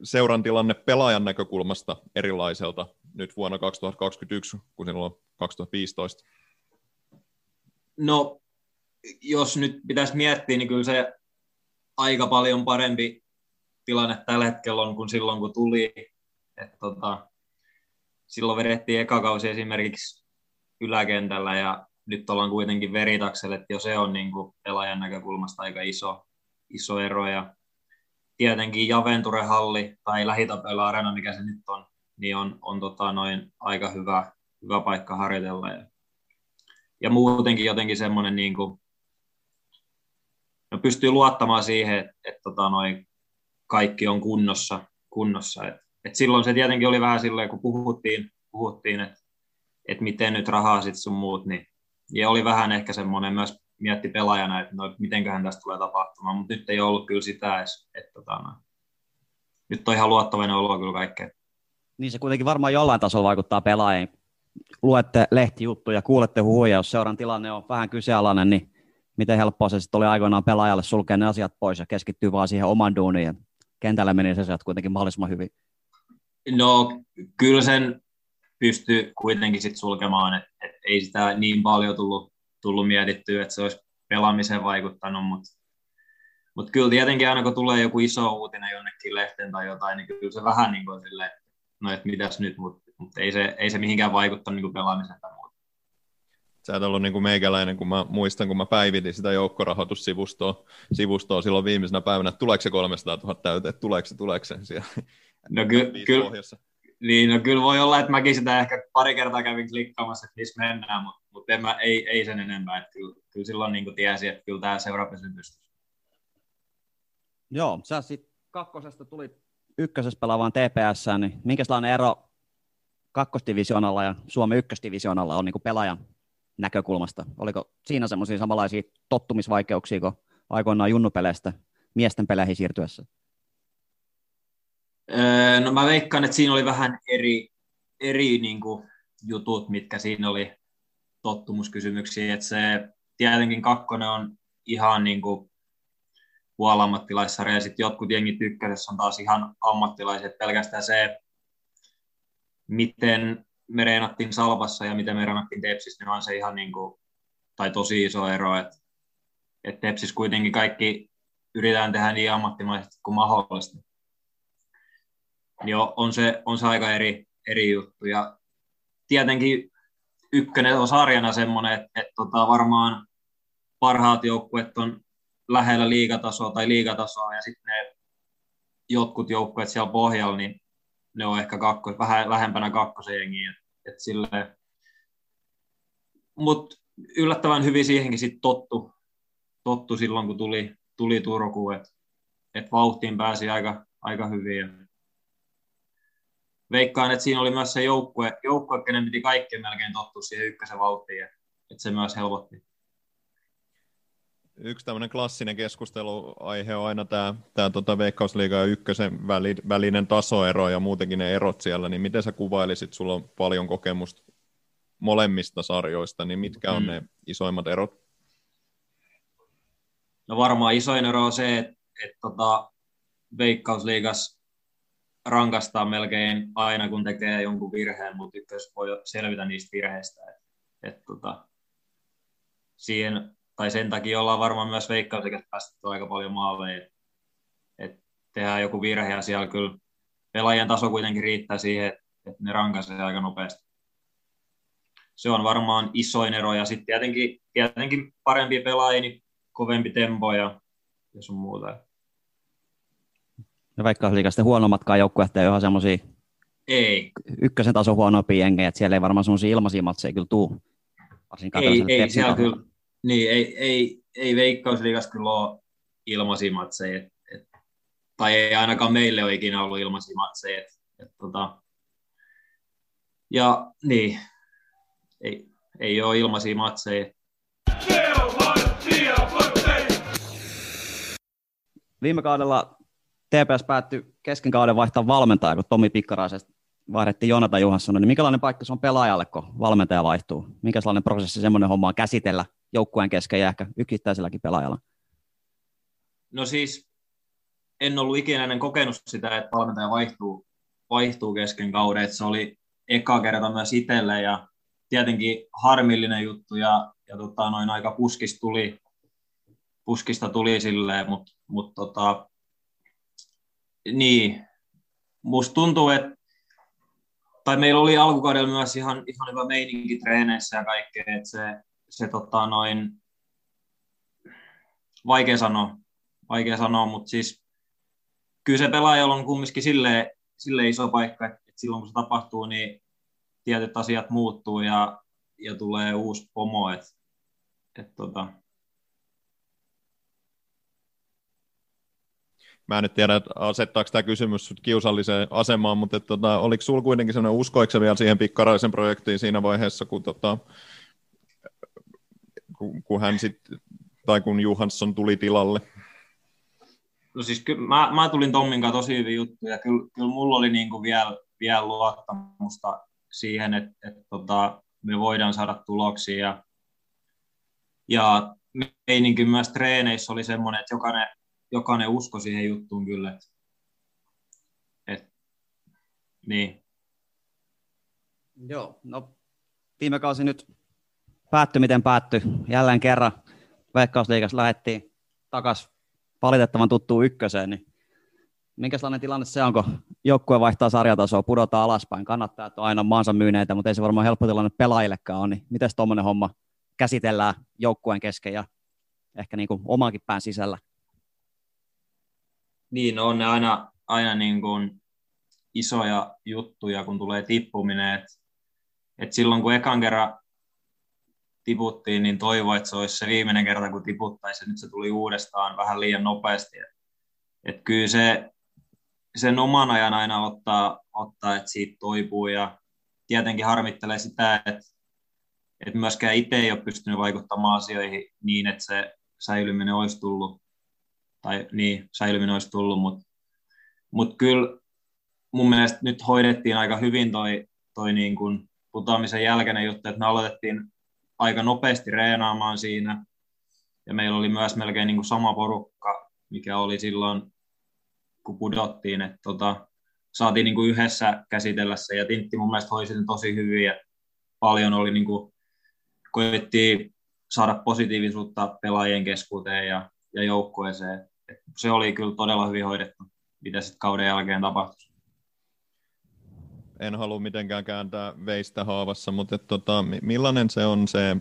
seuran tilanne pelaajan näkökulmasta erilaiselta nyt vuonna 2021 kuin silloin 2015? No, jos nyt pitäisi miettiä, niin kyllä se aika paljon parempi tilanne tällä hetkellä on kuin silloin, kun tuli. Et tota, silloin vedettiin eka kausi esimerkiksi yläkentällä ja nyt ollaan kuitenkin veritaksella, että jo se on niin kuin pelaajan näkökulmasta aika iso, iso ero. Ja tietenkin Javenture-halli tai lähitapöillä arena, mikä se nyt on, niin on, on tota noin aika hyvä, hyvä paikka harjoitella. Ja, ja muutenkin jotenkin semmoinen niin kuin no pystyy luottamaan siihen, että, että tota noi kaikki on kunnossa. kunnossa. Et, et silloin se tietenkin oli vähän silleen, kun puhuttiin, puhuttiin että että miten nyt rahaa sitten sun muut, niin ja oli vähän ehkä semmoinen myös mietti pelaajana, että no, mitenköhän tästä tulee tapahtumaan, mutta nyt ei ollut kyllä sitä edes, että tota, no, nyt on ihan luottavainen olo kyllä kaikkea. Niin se kuitenkin varmaan jollain tasolla vaikuttaa pelaajiin. Luette lehtijuttuja, kuulette huhuja, jos seuran tilanne on vähän kyseenalainen, niin miten helppoa se sitten oli aikoinaan pelaajalle sulkea ne asiat pois ja keskittyä vaan siihen oman duuniin. Kentällä meni se asiat kuitenkin mahdollisimman hyvin. No kyllä sen pystyy kuitenkin sit sulkemaan, että et ei sitä niin paljon tullut, tullut mietittyä, että se olisi pelaamiseen vaikuttanut, mutta mut kyllä tietenkin aina kun tulee joku iso uutinen jonnekin lehteen tai jotain, niin kyllä se vähän niin kuin sille, no että mitäs nyt, mutta mut ei, se, ei se mihinkään vaikuttanut niin pelaamiseen tai muuta. Sä et ollut niin kuin meikäläinen, kun mä muistan, kun mä päivitin sitä joukkorahoitussivustoa sivustoa silloin viimeisenä päivänä, että tuleeko se 300 000 täyteen, että tuleeko se, tuleeko se siellä. No ky- kyllä, niin, no kyllä voi olla, että mäkin sitä ehkä pari kertaa kävin klikkaamassa, että missä mennään, mutta, mutta en mä, ei, ei sen enempää. Että kyllä, kyllä silloin niin tiesi, että kyllä tämä seura pysyy pystyssä. Joo, sä sitten kakkosesta tuli ykkösessä pelaavaan TPS, niin minkälainen ero kakkosdivisionalla ja Suomen ykkösdivisionalla on niin pelaajan näkökulmasta? Oliko siinä semmoisia samanlaisia tottumisvaikeuksia kuin aikoinaan junnupeleistä miesten peleihin siirtyessä? Öö, no mä veikkaan, että siinä oli vähän eri, eri niin kuin, jutut, mitkä siinä oli tottumuskysymyksiä. Että se tietenkin kakkonen on ihan niin kuin puolammattilaissarja ja sitten jotkut jengit ykkösessä on taas ihan ammattilaiset. Pelkästään se, miten me reenattiin Salpassa ja miten me reenattiin Tepsissä, niin on se ihan niin kuin, tai tosi iso ero, että, että Tepsissä kuitenkin kaikki yritetään tehdä niin ammattimaisesti kuin mahdollista niin on se, on se aika eri, eri juttu. Ja tietenkin ykkönen on sarjana semmoinen, että, että tota varmaan parhaat joukkueet on lähellä liigatasoa tai liigatasoa ja sitten ne jotkut joukkueet siellä pohjalla, niin ne on ehkä kakko, vähän lähempänä kakkosen. Et, et silleen. Mut yllättävän hyvin siihenkin sitten tottu, tottu silloin, kun tuli, tuli Turkuun, että et vauhtiin pääsi aika, aika hyvin veikkaan, että siinä oli myös se joukkue, joukkue kenen piti kaikkien melkein tottua siihen ykkösen vauhtiin, että se myös helpotti. Yksi tämmöinen klassinen keskusteluaihe on aina tämä, tämä tota Veikkausliiga ja ykkösen välinen tasoero ja muutenkin ne erot siellä, niin miten sä kuvailisit, sulla on paljon kokemusta molemmista sarjoista, niin mitkä on mm. ne isoimmat erot? No varmaan isoin ero on se, että, että tota, Veikkausliigas rankastaa melkein aina, kun tekee jonkun virheen, mutta ykkös voi selvitä niistä virheistä. Et, et, tota, siihen, tai sen takia ollaan varmaan myös veikkausliikas päästetty aika paljon maaleja. Et tehdään joku virhe ja siellä kyllä pelaajien taso kuitenkin riittää siihen, että et ne rankaisee aika nopeasti. Se on varmaan isoin ero ja sitten tietenkin, tietenkin parempi pelaajia, niin kovempi tempo ja, ja sun muuta. Ja vaikka liikasta huonommatkaan joukkueet ei ole semmoisia ei. ykkösen taso huonompia jengejä, että siellä ei varmaan semmoisia ilmaisia matseja kyllä tuu. ei, ei, siellä kyllä, niin, ei, ei, ei veikkausliigassa kyllä ole ilmaisia matseja. Et, et, tai ei ainakaan meille ole ikinä ollut ilmaisia matseja. Et, et, tota, ja niin, ei, ei ole ilmaisia matseja. Viime kaudella TPS päättyi kesken kauden vaihtaa valmentaja, kun Tomi Pikkaraisesta vaihdettiin Jonata Juhansson, niin minkälainen paikka se on pelaajalle, kun valmentaja vaihtuu? Minkälainen prosessi semmoinen homma on käsitellä joukkueen kesken ja ehkä yksittäiselläkin pelaajalla? No siis en ollut ikinä ennen kokenut sitä, että valmentaja vaihtuu, vaihtuu kesken kauden. Että se oli eka kerta myös itselle ja tietenkin harmillinen juttu ja, ja tota, noin aika puskista tuli, puskista tuli silleen, mutta mut tota, niin, musta tuntuu, että tai meillä oli alkukaudella myös ihan, ihan hyvä meininki treeneissä ja kaikkea, että se, se tota noin, vaikea sanoa, vaikea sanoa, mutta siis kyllä se pelaajalla on kumminkin sille, sille iso paikka, että silloin kun se tapahtuu, niin tietyt asiat muuttuu ja, ja tulee uusi pomo, että et tota, mä en nyt tiedä, asettaako tämä kysymys kiusalliseen asemaan, mutta että, tota, oliko sinulla kuitenkin sellainen, uskoiko vielä siihen pikkaraisen projektiin siinä vaiheessa, kun, tota, kun, kun hän sit, tai kun Johansson tuli tilalle? No siis kyllä mä, mä tulin Tommin kanssa tosi hyvin juttuja. Kyllä, kyllä mulla oli niin kuin vielä, vielä luottamusta siihen, että, että tota, me voidaan saada tuloksia. Ja, ja meininki myös treeneissä oli semmoinen, että jokainen, jokainen usko siihen juttuun kyllä. Että, että, niin. Joo, no viime kausi nyt päättyi miten päättyi. Jälleen kerran Veikkausliigassa lähdettiin takaisin valitettavan tuttuun ykköseen, niin minkälainen tilanne se on, kun joukkue vaihtaa sarjatasoa, pudotaan alaspäin, kannattaa, että on aina maansa myyneitä, mutta ei se varmaan helppo tilanne pelaajillekaan ole, niin miten tuommoinen homma käsitellään joukkueen kesken ja ehkä niin kuin omankin pään sisällä? Niin, on ne aina, aina niin kuin isoja juttuja, kun tulee tippuminen. Et, et silloin kun ekan kerran tiputtiin, niin toivo, että se olisi se viimeinen kerta, kun tiputtaisiin. Nyt se tuli uudestaan vähän liian nopeasti. Et, et kyllä se sen oman ajan aina ottaa, ottaa, että siitä toipuu ja tietenkin harmittelee sitä, että, että myöskään itse ei ole pystynyt vaikuttamaan asioihin niin, että se säilyminen olisi tullut, tai niin, säilyminen olisi tullut, mutta mut kyllä mun mielestä nyt hoidettiin aika hyvin toi, toi niin kuin putoamisen jälkeinen juttu, että me aloitettiin aika nopeasti reenaamaan siinä, ja meillä oli myös melkein niin kuin sama porukka, mikä oli silloin kun pudottiin, että tota, saatiin niin kuin yhdessä käsitellä se, ja Tintti mun mielestä hoisi sen tosi hyvin, ja paljon oli niin kuin, koettiin saada positiivisuutta pelaajien keskuuteen ja, ja joukkueeseen. Et se oli kyllä todella hyvin hoidettu, mitä sitten kauden jälkeen tapahtui. En halua mitenkään kääntää veistä haavassa, mutta tota, millainen se on se,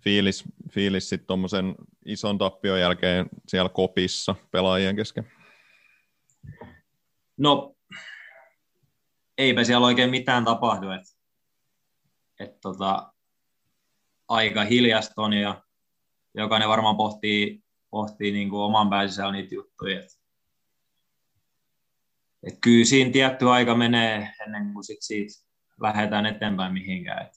fiilis, fiilis sitten tuommoisen ison tappion jälkeen siellä kopissa pelaajien kesken? No, eipä siellä oikein mitään tapahdu. Et, et tota, aika hiljasta on ja jokainen varmaan pohtii, pohtii niin kuin oman pään sisällä niitä juttuja. Et, et kyllä siinä tietty aika menee ennen kuin sit siitä lähdetään eteenpäin mihinkään. Et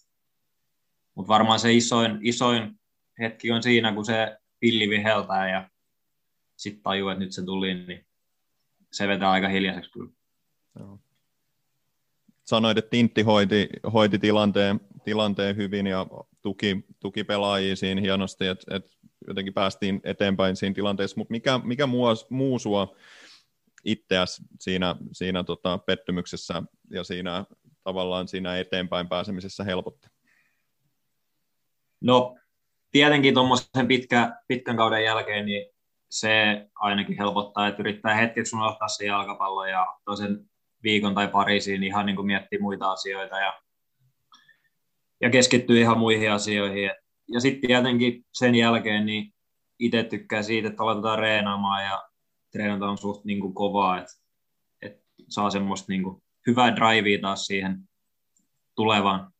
mutta varmaan se isoin, isoin hetki on siinä, kun se pilli viheltää ja sitten tajuu, että nyt se tuli, niin se vetää aika hiljaiseksi kyllä. Sanoit, että Tintti hoiti, hoiti tilanteen, tilanteen hyvin ja tuki, tuki pelaajia siinä hienosti, että, että jotenkin päästiin eteenpäin siinä tilanteessa, mutta mikä, mikä muu, muu sua itseäsi siinä, siinä tota, pettymyksessä ja siinä tavallaan siinä eteenpäin pääsemisessä helpotti? No tietenkin tuommoisen pitkä, pitkän kauden jälkeen niin se ainakin helpottaa, että yrittää hetkeksi unohtaa se jalkapallo ja toisen viikon tai pari siinä ihan niin kuin miettiä muita asioita ja, ja keskittyy ihan muihin asioihin. Ja sitten tietenkin sen jälkeen niin itse tykkää siitä, että aletaan reenaamaan ja treenataan suht niin kuin kovaa, että, että saa semmoista niin kuin hyvää drivea taas siihen tulevaan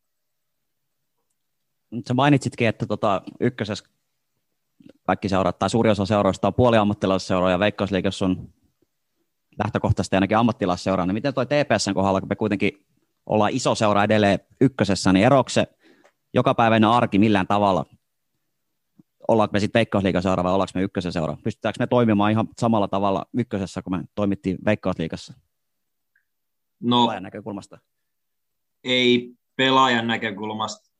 sä mainitsitkin, että tota, ykkösessä kaikki seurat, tai suuri osa seuroista on puoliammattilaisseuroja, ja Veikkausliikassa on lähtökohtaisesti ainakin ammattilaisseura, niin miten toi TPSn kohdalla, kun me kuitenkin ollaan iso seura edelleen ykkösessä, niin eroako se jokapäiväinen arki millään tavalla? Ollaanko me sitten Veikkausliigaseura vai ollaanko me ykkösen seura? Pystytäänkö me toimimaan ihan samalla tavalla ykkösessä, kun me toimittiin Veikkausliigassa? No, pelaajan näkökulmasta. Ei pelaajan näkökulmasta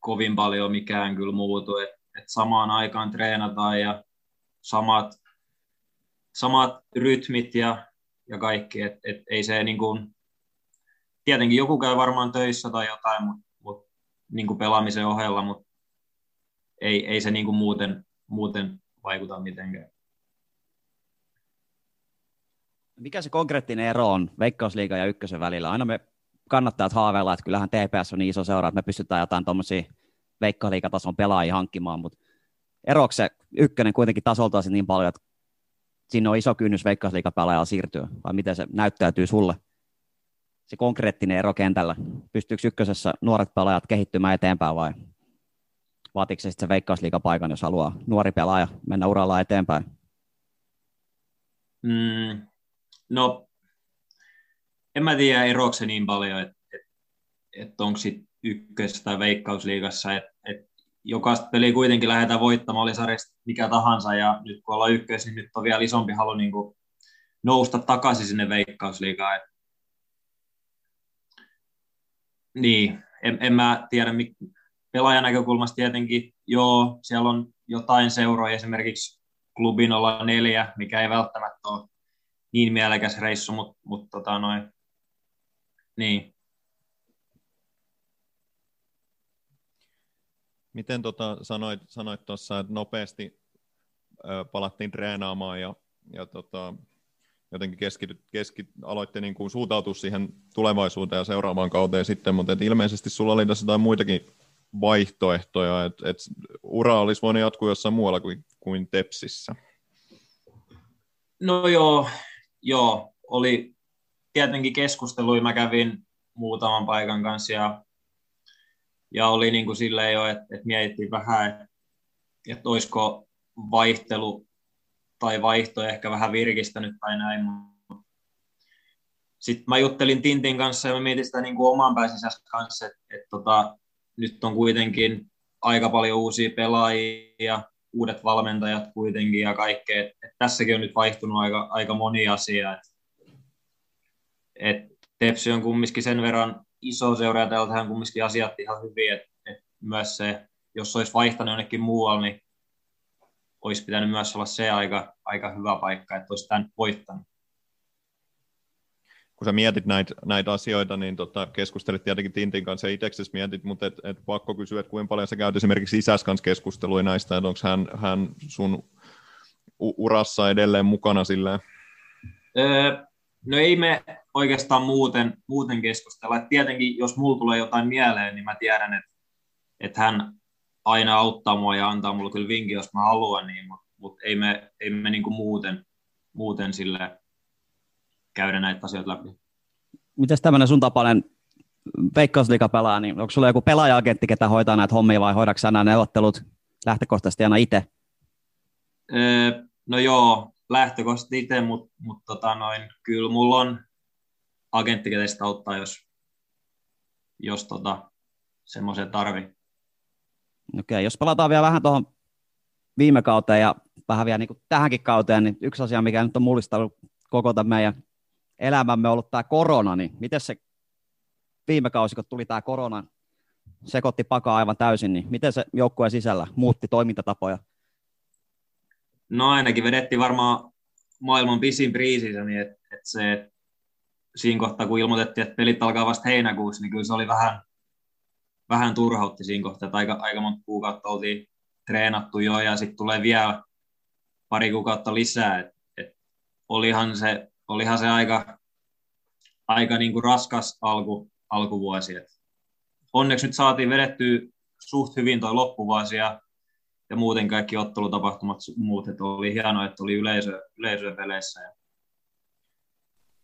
kovin paljon mikään kyllä muutu, että et samaan aikaan treenataan ja samat, samat rytmit ja, ja kaikki, että et ei se niin kuin, tietenkin joku käy varmaan töissä tai jotain, mutta mut, niin pelaamisen ohella, mutta ei, ei se niin kuin muuten, muuten vaikuta mitenkään. Mikä se konkreettinen ero on Veikkausliigan ja ykkösen välillä? Aina me kannattaa haaveilla, että kyllähän TPS on niin iso seura, että me pystytään jotain tuommoisia veikkaliikatason pelaajia hankkimaan, mutta eroksi se ykkönen kuitenkin tasoltaa niin paljon, että siinä on iso kynnys veikkausliikapelaajalla siirtyä, vai miten se näyttäytyy sulle? Se konkreettinen ero kentällä. Pystyykö ykkösessä nuoret pelaajat kehittymään eteenpäin vai vaatiko se sitten veikkausliikapaikan, jos haluaa nuori pelaaja mennä uralla eteenpäin? Mm, no, en mä tiedä eroako se niin paljon, että et, et onko sitten ykkös- tai veikkausliigassa, että et jokaista peliä kuitenkin lähdetään voittamaan, oli sarjasta mikä tahansa, ja nyt kun ollaan ykkös, niin nyt on vielä isompi halu niin kuin nousta takaisin sinne veikkausliigaan. Et... Niin, en, en mä tiedä, pelaajan näkökulmasta tietenkin, joo, siellä on jotain seuroja, esimerkiksi klubin olla neljä, mikä ei välttämättä ole niin mielekäs reissu, mutta mut, tota noin, niin. Miten tota, sanoit, sanoit tuossa, että nopeasti ö, palattiin treenaamaan ja, ja tota, jotenkin keski, aloitte niin kuin suuntautua siihen tulevaisuuteen ja seuraavaan kauteen sitten, mutta ilmeisesti sulla oli tässä jotain muitakin vaihtoehtoja, että et ura olisi voinut jatkua jossain muualla kuin, kuin Tepsissä. No joo, joo, oli tietenkin keskusteluja, mä kävin muutaman paikan kanssa ja, ja oli niin kuin silleen jo, että, että mietittiin vähän, että, että olisiko vaihtelu tai vaihto ehkä vähän virkistänyt tai näin. Sitten mä juttelin Tintin kanssa ja mä mietin sitä niin kuin oman pääsisässä kanssa, että, että tota, nyt on kuitenkin aika paljon uusia pelaajia, uudet valmentajat kuitenkin ja kaikkea. Et, tässäkin on nyt vaihtunut aika, aika moni asia. Et, et Tepsi on kumminkin sen verran iso seura ja täältähän kumminkin asiat ihan hyvin, että et myös se, jos olisi vaihtanut jonnekin muualle, niin olisi pitänyt myös olla se aika, aika hyvä paikka, että olisi tämän voittanut kun sä mietit näitä, näitä asioita, niin tota, keskustelit tietenkin Tintin kanssa ja itseksesi mietit, mutta et, et pakko kysyä, että kuinka paljon sä käyt esimerkiksi isäs kanssa keskustelua näistä, että onko hän, hän sun urassa edelleen mukana silleen? Öö, no ei me oikeastaan muuten, muuten keskustella. Et tietenkin, jos mulla tulee jotain mieleen, niin mä tiedän, että, että hän aina auttaa mua ja antaa mulle kyllä vinkin, jos mä haluan, niin, mutta mut ei me, ei me niinku muuten, muuten sille käydä näitä asioita läpi. Miten tämmöinen sun tapainen veikkausliiga pelaa, niin onko sulla joku pelaaja-agentti, ketä hoitaa näitä hommia vai hoidatko nämä neuvottelut lähtökohtaisesti aina itse? Öö, no joo, lähtökohtaisesti itse, mutta mut tota noin, kyllä mulla on agentti, ketä sitä auttaa, jos, jos tota, semmoisen tarvii. Okei, okay, jos palataan vielä vähän tuohon viime kauteen ja vähän vielä niin tähänkin kauteen, niin yksi asia, mikä nyt on mullistanut koko tämän meidän elämämme ollut tämä korona, niin miten se viime kausi, kun tuli tämä korona, sekoitti pakaa aivan täysin, niin miten se joukkueen sisällä muutti toimintatapoja? No ainakin vedettiin varmaan maailman pisin priisissä, niin että et se, et siinä kohtaa kun ilmoitettiin, että pelit alkaa vasta heinäkuussa, niin kyllä se oli vähän, vähän turhautti siinä kohtaa, että aika, aika monta kuukautta oltiin treenattu jo ja sitten tulee vielä pari kuukautta lisää, että et olihan se olihan se aika, aika niin kuin raskas alku, alkuvuosi. Et onneksi nyt saatiin vedettyä suht hyvin tuo loppuvuosi ja, ja muuten kaikki ottelutapahtumat muut, että oli hienoa, että oli yleisö, yleisö peleissä. Ja...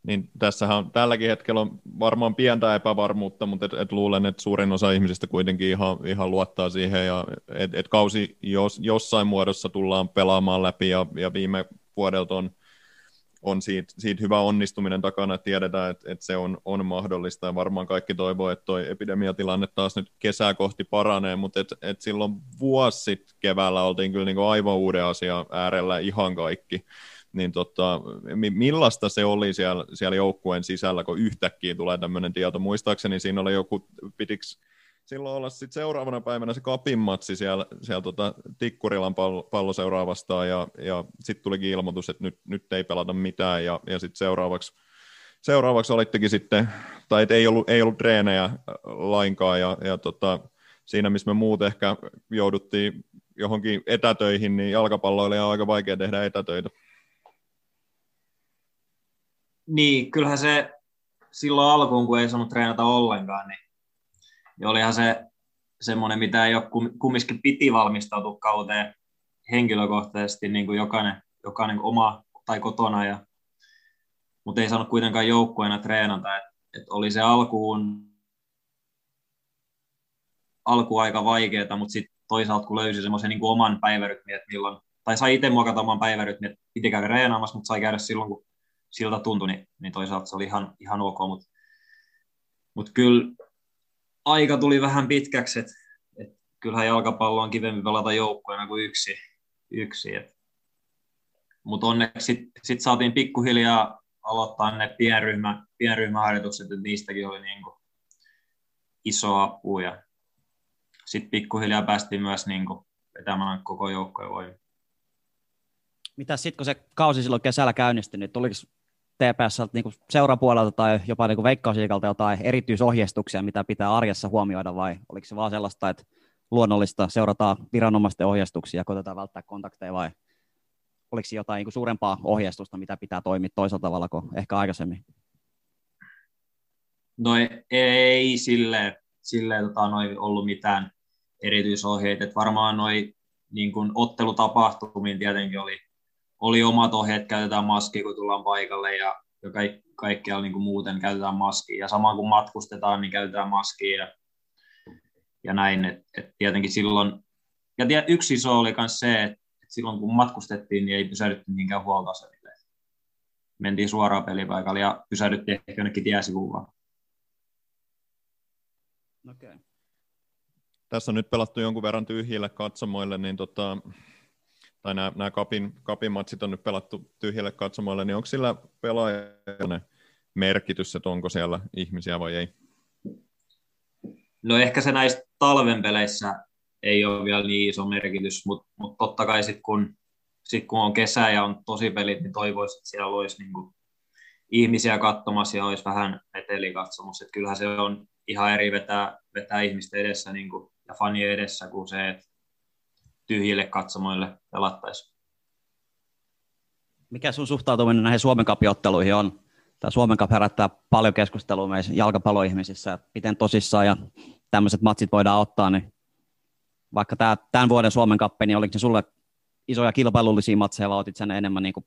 Niin tässähän tälläkin hetkellä on varmaan pientä epävarmuutta, mutta et, et luulen, että suurin osa ihmisistä kuitenkin ihan, ihan luottaa siihen, ja et, et kausi jos, jossain muodossa tullaan pelaamaan läpi, ja, ja viime vuodelta on on siitä, siitä hyvä onnistuminen takana, että tiedetään, että, että se on, on mahdollista ja varmaan kaikki toivoo, että toi epidemiatilanne taas nyt kesää kohti paranee, mutta et, et silloin vuosi sitten keväällä oltiin kyllä niin kuin aivan uuden asian äärellä ihan kaikki. Niin tota, millaista se oli siellä, siellä joukkueen sisällä, kun yhtäkkiä tulee tämmöinen tieto? Muistaakseni siinä oli joku, pitiks, silloin olla sitten seuraavana päivänä se kapin matsi siellä, siellä tota Tikkurilan pallo, palloseuraaja vastaan ja, ja sitten tulikin ilmoitus, että nyt, nyt ei pelata mitään ja, ja sitten seuraavaksi, seuraavaksi olittekin sitten, tai ei ollut, ei ollut treenejä lainkaan ja, ja tota, siinä missä me muut ehkä jouduttiin johonkin etätöihin, niin jalkapalloille on aika vaikea tehdä etätöitä. Niin, kyllähän se silloin alkuun, kun ei saanut treenata ollenkaan, niin ja olihan se semmoinen, mitä ei ole kumminkin piti valmistautua kauteen henkilökohtaisesti niin kuin jokainen, jokainen oma tai kotona, ja, mutta ei saanut kuitenkaan joukkueena treenata. Et, et oli se alkuun alku aika vaikeaa, mutta sitten toisaalta kun löysi semmoisen niin oman päivärytmin, että milloin, tai sai itse muokata oman päivärytmin, että piti käydä reenaamassa, mutta sai käydä silloin, kun siltä tuntui, niin, niin toisaalta se oli ihan, ihan ok, mutta mut kyllä aika tuli vähän pitkäksi, että et kyllähän jalkapallo on kivempi pelata joukkueena kuin yksi, yksi mutta onneksi sitten sit saatiin pikkuhiljaa aloittaa ne pienryhmä, pienryhmäharjoitukset, että niistäkin oli niinku iso apu ja sitten pikkuhiljaa päästiin myös niinku vetämään koko joukkojen voimia. Mitä sitten, kun se kausi silloin kesällä käynnistyi, niin tuliko TPS niin seurapuolelta tai jopa niin veikkausiikalta jotain erityisohjeistuksia, mitä pitää arjessa huomioida, vai oliko se vaan sellaista, että luonnollista seurataan viranomaisten ohjeistuksia ja koitetaan välttää kontakteja, vai oliko jotain niin suurempaa ohjeistusta, mitä pitää toimia toisella tavalla kuin ehkä aikaisemmin? No ei silleen, silleen tota, noi ollut mitään erityisohjeita. Et varmaan noi niin ottelutapahtumiin tietenkin oli, oli omat ohjeet, käytetään maskia, kun tullaan paikalle ja, ja kaik, kaikkialla niin muuten käytetään maskia. Ja sama kun matkustetaan, niin käytetään maskia ja, ja näin. Et, et tietenkin silloin, ja yksi iso oli myös se, että silloin kun matkustettiin, niin ei pysähdytty mihinkään huoltoasemille. Mentiin suoraan pelipaikalle ja pysähdyttiin ehkä jonnekin tiesivuun vaan. Okay. Tässä on nyt pelattu jonkun verran tyhjille katsomoille, niin tota, tai nämä, nämä kapin, kapin matsit on nyt pelattu tyhjille katsomoille, niin onko sillä pelaajalle merkitys, että onko siellä ihmisiä vai ei? No ehkä se näistä talven peleissä ei ole vielä niin iso merkitys, mutta mut totta kai sitten kun, sit kun on kesä ja on tosi pelit, niin toivoisin, että siellä olisi niinku ihmisiä katsomassa ja olisi vähän meteli katsomassa. Että kyllähän se on ihan eri vetää, vetää ihmisten edessä niinku, ja fanien edessä kuin se, että tyhjille katsomoille pelattaisiin. Mikä sun suhtautuminen näihin Suomen kapiotteluihin on? Tämä Suomen Cup herättää paljon keskustelua meissä jalkapalloihmisissä, että miten tosissaan ja tämmöiset matsit voidaan ottaa, niin vaikka tämä, tämän vuoden Suomen kappi, niin oliko se sulle isoja kilpailullisia matseja, vai otit sen enemmän niin kuin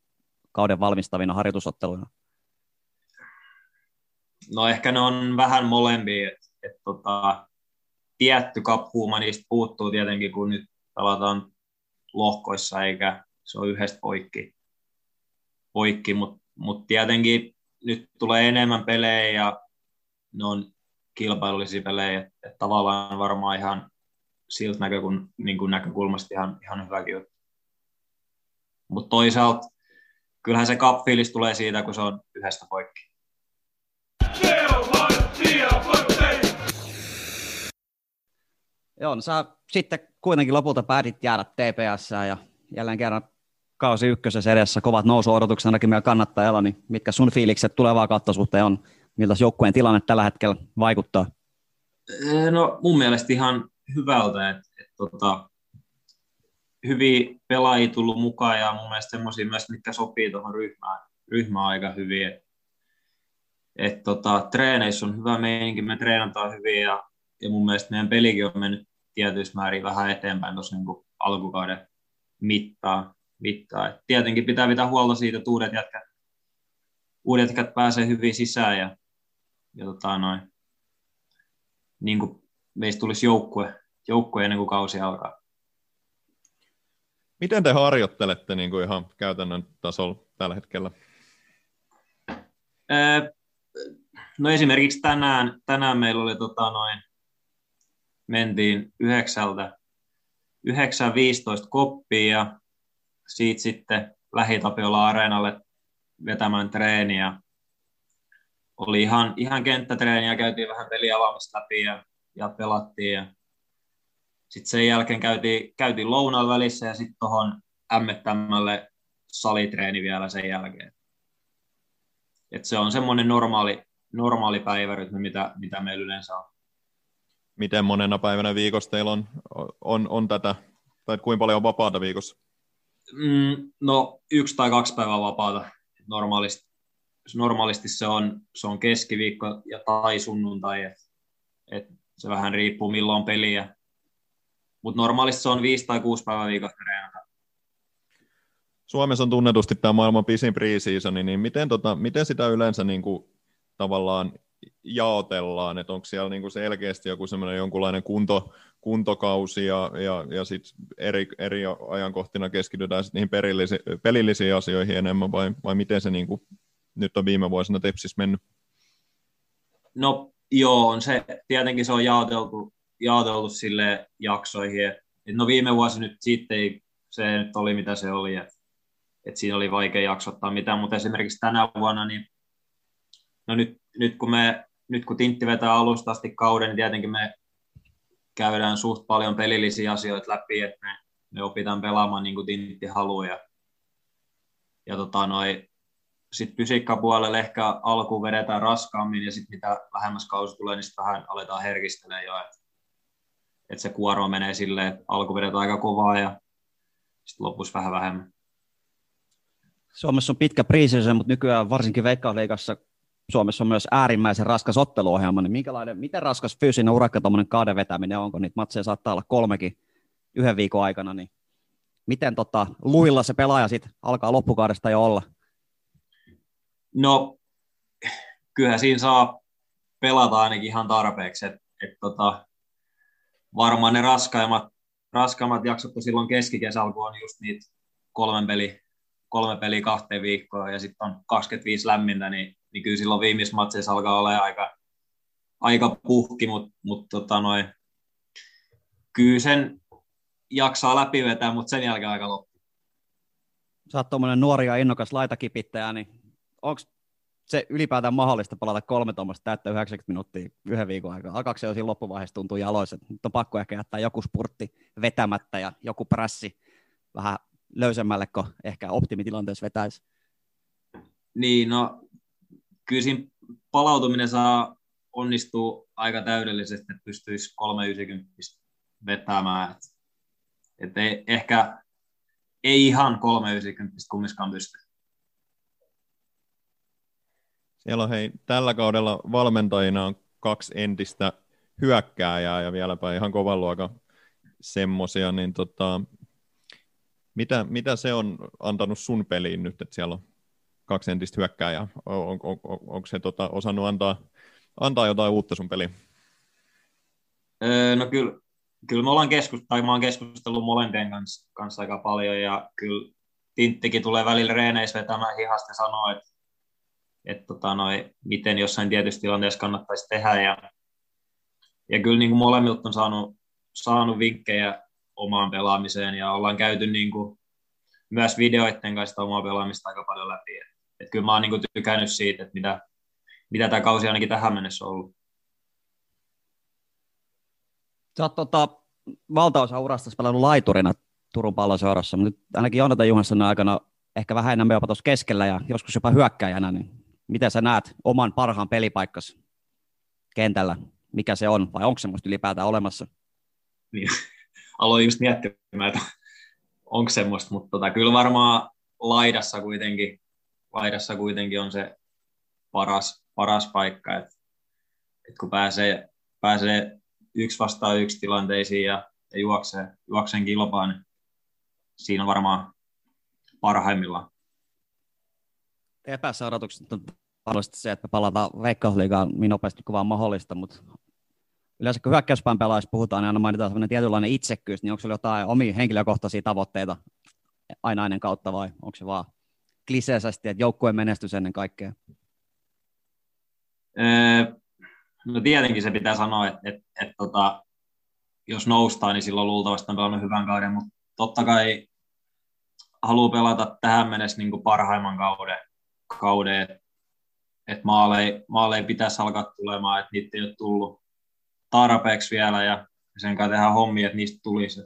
kauden valmistavina harjoitusotteluina? No ehkä ne on vähän molempia, että et, tota, tietty kaphuuma niistä puuttuu tietenkin, kun nyt pelataan lohkoissa, eikä se ole yhdestä poikki, poikki mutta mut tietenkin nyt tulee enemmän pelejä ja ne on kilpailullisia pelejä, että tavallaan varmaan ihan siltä näkökul- niin kuin näkökulmasta ihan, ihan hyväkin juttu. Mutta toisaalta kyllähän se cup tulee siitä, kun se on yhdestä poikki. Joo, no sä sitten kuitenkin lopulta päätit jäädä TPS ja jälleen kerran kausi ykkösessä edessä, kovat nousuodotukset ainakin meillä kannattajalla, niin mitkä sun fiilikset tulevaa kautta suhteen on, miltä joukkueen tilanne tällä hetkellä vaikuttaa? No mun mielestä ihan hyvältä, että et, tota, hyviä pelaajia tullut mukaan ja mun mielestä semmoisia myös, mitkä sopii tuohon ryhmään, ryhmään aika hyvin. Et, et, tota, treeneissä on hyvä meininki, me treenataan hyvin ja, ja mun mielestä meidän pelikin on mennyt tietyissä määrin vähän eteenpäin tuossa niin alkukauden mittaa. mittaa. Et tietenkin pitää pitää huolta siitä, että uudet jätkät, uudet jätkät pääsee hyvin sisään ja, ja tota, noin, niin kuin meistä tulisi joukkue, joukkue ennen kuin kausi alkaa. Miten te harjoittelette niin kuin ihan käytännön tasolla tällä hetkellä? no esimerkiksi tänään, tänään meillä oli tota noin, mentiin yhdeksältä, 9.15 koppia ja siitä sitten lähitapiolla areenalle vetämään treeniä. Oli ihan, ihan kenttätreeniä, käytiin vähän peliavaamista läpi ja ja pelattiin. Ja sitten sen jälkeen käytiin, käytiin lounaan välissä ja sitten tuohon ämmettämälle salitreeni vielä sen jälkeen. Et se on semmoinen normaali, normaali päivärytmi, mitä, mitä meillä yleensä on. Miten monena päivänä viikossa teillä on, on, on tätä, tai kuinka paljon on vapaata viikossa? Mm, no yksi tai kaksi päivää vapaata. Normaalisti, normaalisti se, on, se on keskiviikko ja tai sunnuntai. Et, et se vähän riippuu milloin on peliä. Mutta normaalisti se on viisi tai kuusi päivää viikossa treenata. Suomessa on tunnetusti tämä maailman pisin pre niin miten, tota, miten sitä yleensä niin kuin, tavallaan jaotellaan, että onko siellä niinku selkeästi joku semmoinen jonkunlainen kunto, kuntokausi ja, ja, ja sitten eri, eri ajankohtina keskitytään sit niihin perillisi, pelillisiin asioihin enemmän vai, vai miten se niinku nyt on viime vuosina Tepsis mennyt? No joo, on se, tietenkin se on jaoteltu, jaoteltu sille jaksoihin. Et, no viime vuosi nyt sitten ei, se nyt oli mitä se oli, että et siinä oli vaikea jaksottaa mitään, mutta esimerkiksi tänä vuonna, niin no nyt, nyt kun me nyt kun Tintti vetää alusta asti kauden, niin tietenkin me käydään suht paljon pelillisiä asioita läpi, että me, me opitaan pelaamaan niin kuin Tintti haluaa. Ja, ja tota, sitten fysiikkapuolelle ehkä alkuun vedetään raskaammin ja sitten mitä vähemmäs kausi tulee, niin sitten vähän aletaan herkistelemään jo, että et se kuoro menee silleen, että alku vedetään aika kovaa ja sitten lopussa vähän vähemmän. Suomessa on pitkä priisisö, mutta nykyään varsinkin Veikkausliigassa Suomessa on myös äärimmäisen raskas otteluohjelma, niin minkälainen, miten raskas fyysinen urakka tuommoinen kauden vetäminen on, kun niitä matseja saattaa olla kolmekin yhden viikon aikana, niin miten tota, luilla se pelaaja sitten alkaa loppukaudesta jo olla? No, kyllähän siinä saa pelata ainakin ihan tarpeeksi. Et, et tota, varmaan ne raskaimmat, raskaimmat jaksot, kun silloin keskikesällä, kun on just niitä kolmen peli, kolme peliä kahteen viikkoon ja sitten on 25 lämmintä, niin, niin kyllä silloin viimeisessä matseissa alkaa olla aika, aika puhki, mutta mut tota noin, kyllä sen jaksaa läpivetää, mutta sen jälkeen aika loppu. Sä oot nuori ja innokas laitakipittäjä, niin onko se ylipäätään mahdollista palata kolme tuommoista täyttä 90 minuuttia yhden viikon aikaa? Alkaako se jo siinä loppuvaiheessa tuntuu jaloissa, nyt on pakko ehkä jättää joku spurtti vetämättä ja joku prässi vähän löysemmälle, kun ehkä optimitilanteessa vetäisi? Niin, no kyllä siinä palautuminen saa onnistuu aika täydellisesti, että pystyisi 390 vetämään. Et, et ei, ehkä ei ihan 390 kumminkaan pysty. Siellä on hei, tällä kaudella valmentajina on kaksi entistä hyökkääjää ja vieläpä ihan kovan luokan semmosia, niin tota, mitä, mitä se on antanut sun peliin nyt, että siellä on kaksi entistä hyökkääjää? On, on, on, on, onko se tota, osannut antaa, antaa jotain uutta sun peliin? Öö, no kyllä, kyllä me ollaan keskustellut, tai mä oon keskustellut molempien kanssa, kanssa aika paljon, ja kyllä Tinttikin tulee välillä reeneissä vetämään hihasta ja sanoo, että että tota, miten jossain tietyssä tilanteessa kannattaisi tehdä. Ja, ja kyllä niin kuin molemmilta on saanut, saanut vinkkejä omaan pelaamiseen ja ollaan käyty niin kuin, myös videoiden kanssa omaa pelaamista aika paljon läpi. Et, et kyllä mä oon niin kuin, tykännyt siitä, että mitä, mitä tämä kausi ainakin tähän mennessä on ollut. Sä oot tota, valtaosa urasta pelannut laiturina Turun palloseurassa, mutta nyt ainakin Jonatan Juhanssonin aikana ehkä vähän enemmän jopa tuossa keskellä ja joskus jopa hyökkäjänä, niin miten sä näet oman parhaan pelipaikkas kentällä? Mikä se on, vai onko semmoista ylipäätään olemassa? Niin, aloin just miettimään, että onko semmoista, mutta tota, kyllä varmaan laidassa kuitenkin, laidassa kuitenkin on se paras, paras paikka, että et kun pääsee, pääsee yksi vastaan yksi tilanteisiin ja, ja juoksee, juokseen kilpaan, niin siinä on varmaan parhaimmillaan. Epässä on varmasti se, että palataan Veikkausliigaan niin nopeasti kuin vaan mahdollista, mutta yleensä kun hyökkäyspään pelaajista puhutaan, niin aina mainitaan sellainen tietynlainen itsekkyys, niin onko sinulla jotain omia henkilökohtaisia tavoitteita aina ennen kautta vai onko se vaan kliseisesti, että joukkueen menestys ennen kaikkea? Öö, no tietenkin se pitää sanoa, että, että, että tota, jos noustaan, niin silloin luultavasti on pelannut hyvän kauden, mutta totta kai haluaa pelata tähän mennessä niin parhaimman kauden kauden, että et maaleja, maaleja pitäisi alkaa tulemaan, että niitä ei ole tullut tarpeeksi vielä ja sen kanssa tehdään hommia, että niistä tulisi.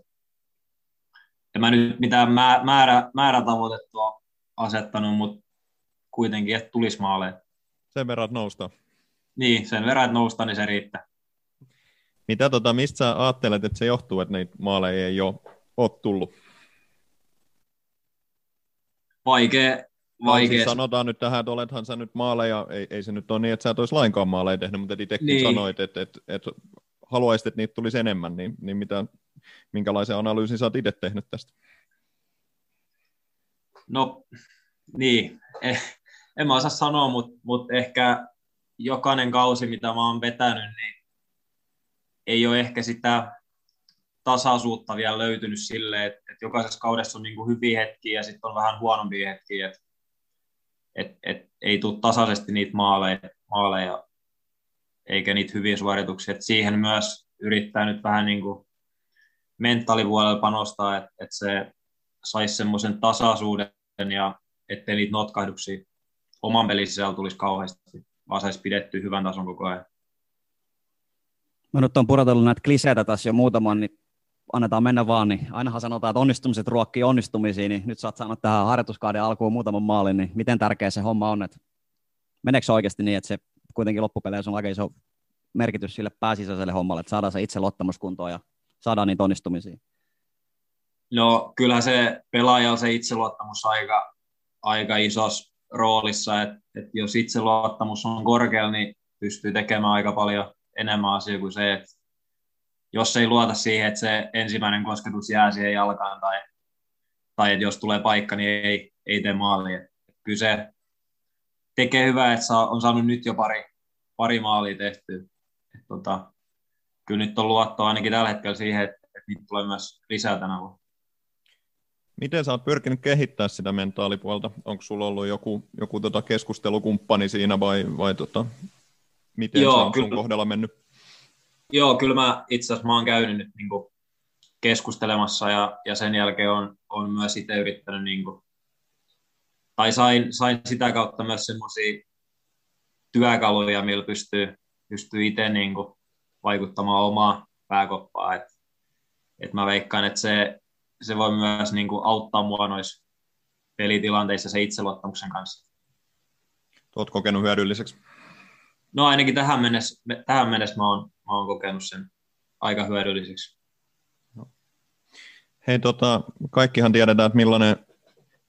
Ja mä nyt mitään määrä, määrätavoitetta ole asettanut, mutta kuitenkin, että tulisi maaleja. Sen verran, että nousta. Niin, sen verran, että nousta, niin se riittää. Mitä tota, mistä sä ajattelet, että se johtuu, että niitä maaleja ei ole, ole tullut? Vaikea, vaikea. Siis sanotaan nyt tähän, että olethan sä nyt maaleja, ei, ei se nyt ole niin, että sä et olisi lainkaan maaleja tehnyt, mutta itsekin niin. sanoit, että, että, että haluaisit, että niitä tulisi enemmän, niin, niin mitä, minkälaisen analyysin sä oot itse tehnyt tästä? No niin, eh, en mä osaa sanoa, mutta mut ehkä jokainen kausi, mitä mä oon vetänyt, niin ei ole ehkä sitä tasaisuutta vielä löytynyt sille, että, että jokaisessa kaudessa on niin kuin hyviä hetkiä ja sitten on vähän huonompia hetkiä, että, että, että ei tule tasaisesti niitä maaleja, maaleja eikä niitä hyviä suorituksia. Että siihen myös yrittää nyt vähän niin kuin mentaalipuolella panostaa, että, että se saisi semmoisen tasaisuuden ja ettei niitä notkahduksia oman pelin sisällä tulisi kauheasti, vaan saisi pidettyä hyvän tason koko ajan. Mä nyt on pudotellut näitä kliseitä tässä jo muutaman, niin annetaan mennä vaan, niin ainahan sanotaan, että onnistumiset ruokkii onnistumisia, niin nyt saat saanut tähän harjoituskauden alkuun muutaman maalin, niin miten tärkeä se homma on, että meneekö se oikeasti niin, että se kuitenkin loppupeleissä on aika iso merkitys sille pääsisäiselle hommalle, että saadaan se itse luottamuskuntoon ja saadaan niitä onnistumisia? No kyllä se pelaajalla se itseluottamus aika, aika isos roolissa, että, että jos itseluottamus on korkealla, niin pystyy tekemään aika paljon enemmän asiaa kuin se, että jos ei luota siihen, että se ensimmäinen kosketus jää siihen jalkaan tai, tai että jos tulee paikka, niin ei, ei tee maalia. Kyllä se tekee hyvää, että on saanut nyt jo pari, pari maalia tehtyä. Et, tota, kyllä nyt on luottoa ainakin tällä hetkellä siihen, että, että niitä tulee myös lisää tänä vuonna. Miten sä oot pyrkinyt kehittää sitä mentaalipuolta? Onko sulla ollut joku, joku tota keskustelukumppani siinä vai, vai tota, miten Joo, se on kyllä, sun kohdalla mennyt? Joo, kyllä mä itse asiassa mä oon käynyt nyt niin keskustelemassa ja, ja sen jälkeen on, on myös itse yrittänyt, niin kuin, tai sain, sain sitä kautta myös semmoisia työkaluja, millä pystyy, pystyy itse niin kuin vaikuttamaan omaa pääkoppaa. Et, et mä veikkaan, että se, se voi myös niin kuin auttaa mua noissa pelitilanteissa se itseluottamuksen kanssa. Olet kokenut hyödylliseksi? No ainakin tähän mennessä, tähän mennessä mä oon, mä oon kokenut sen aika hyödylliseksi. No. Hei, tota, kaikkihan tiedetään, että millainen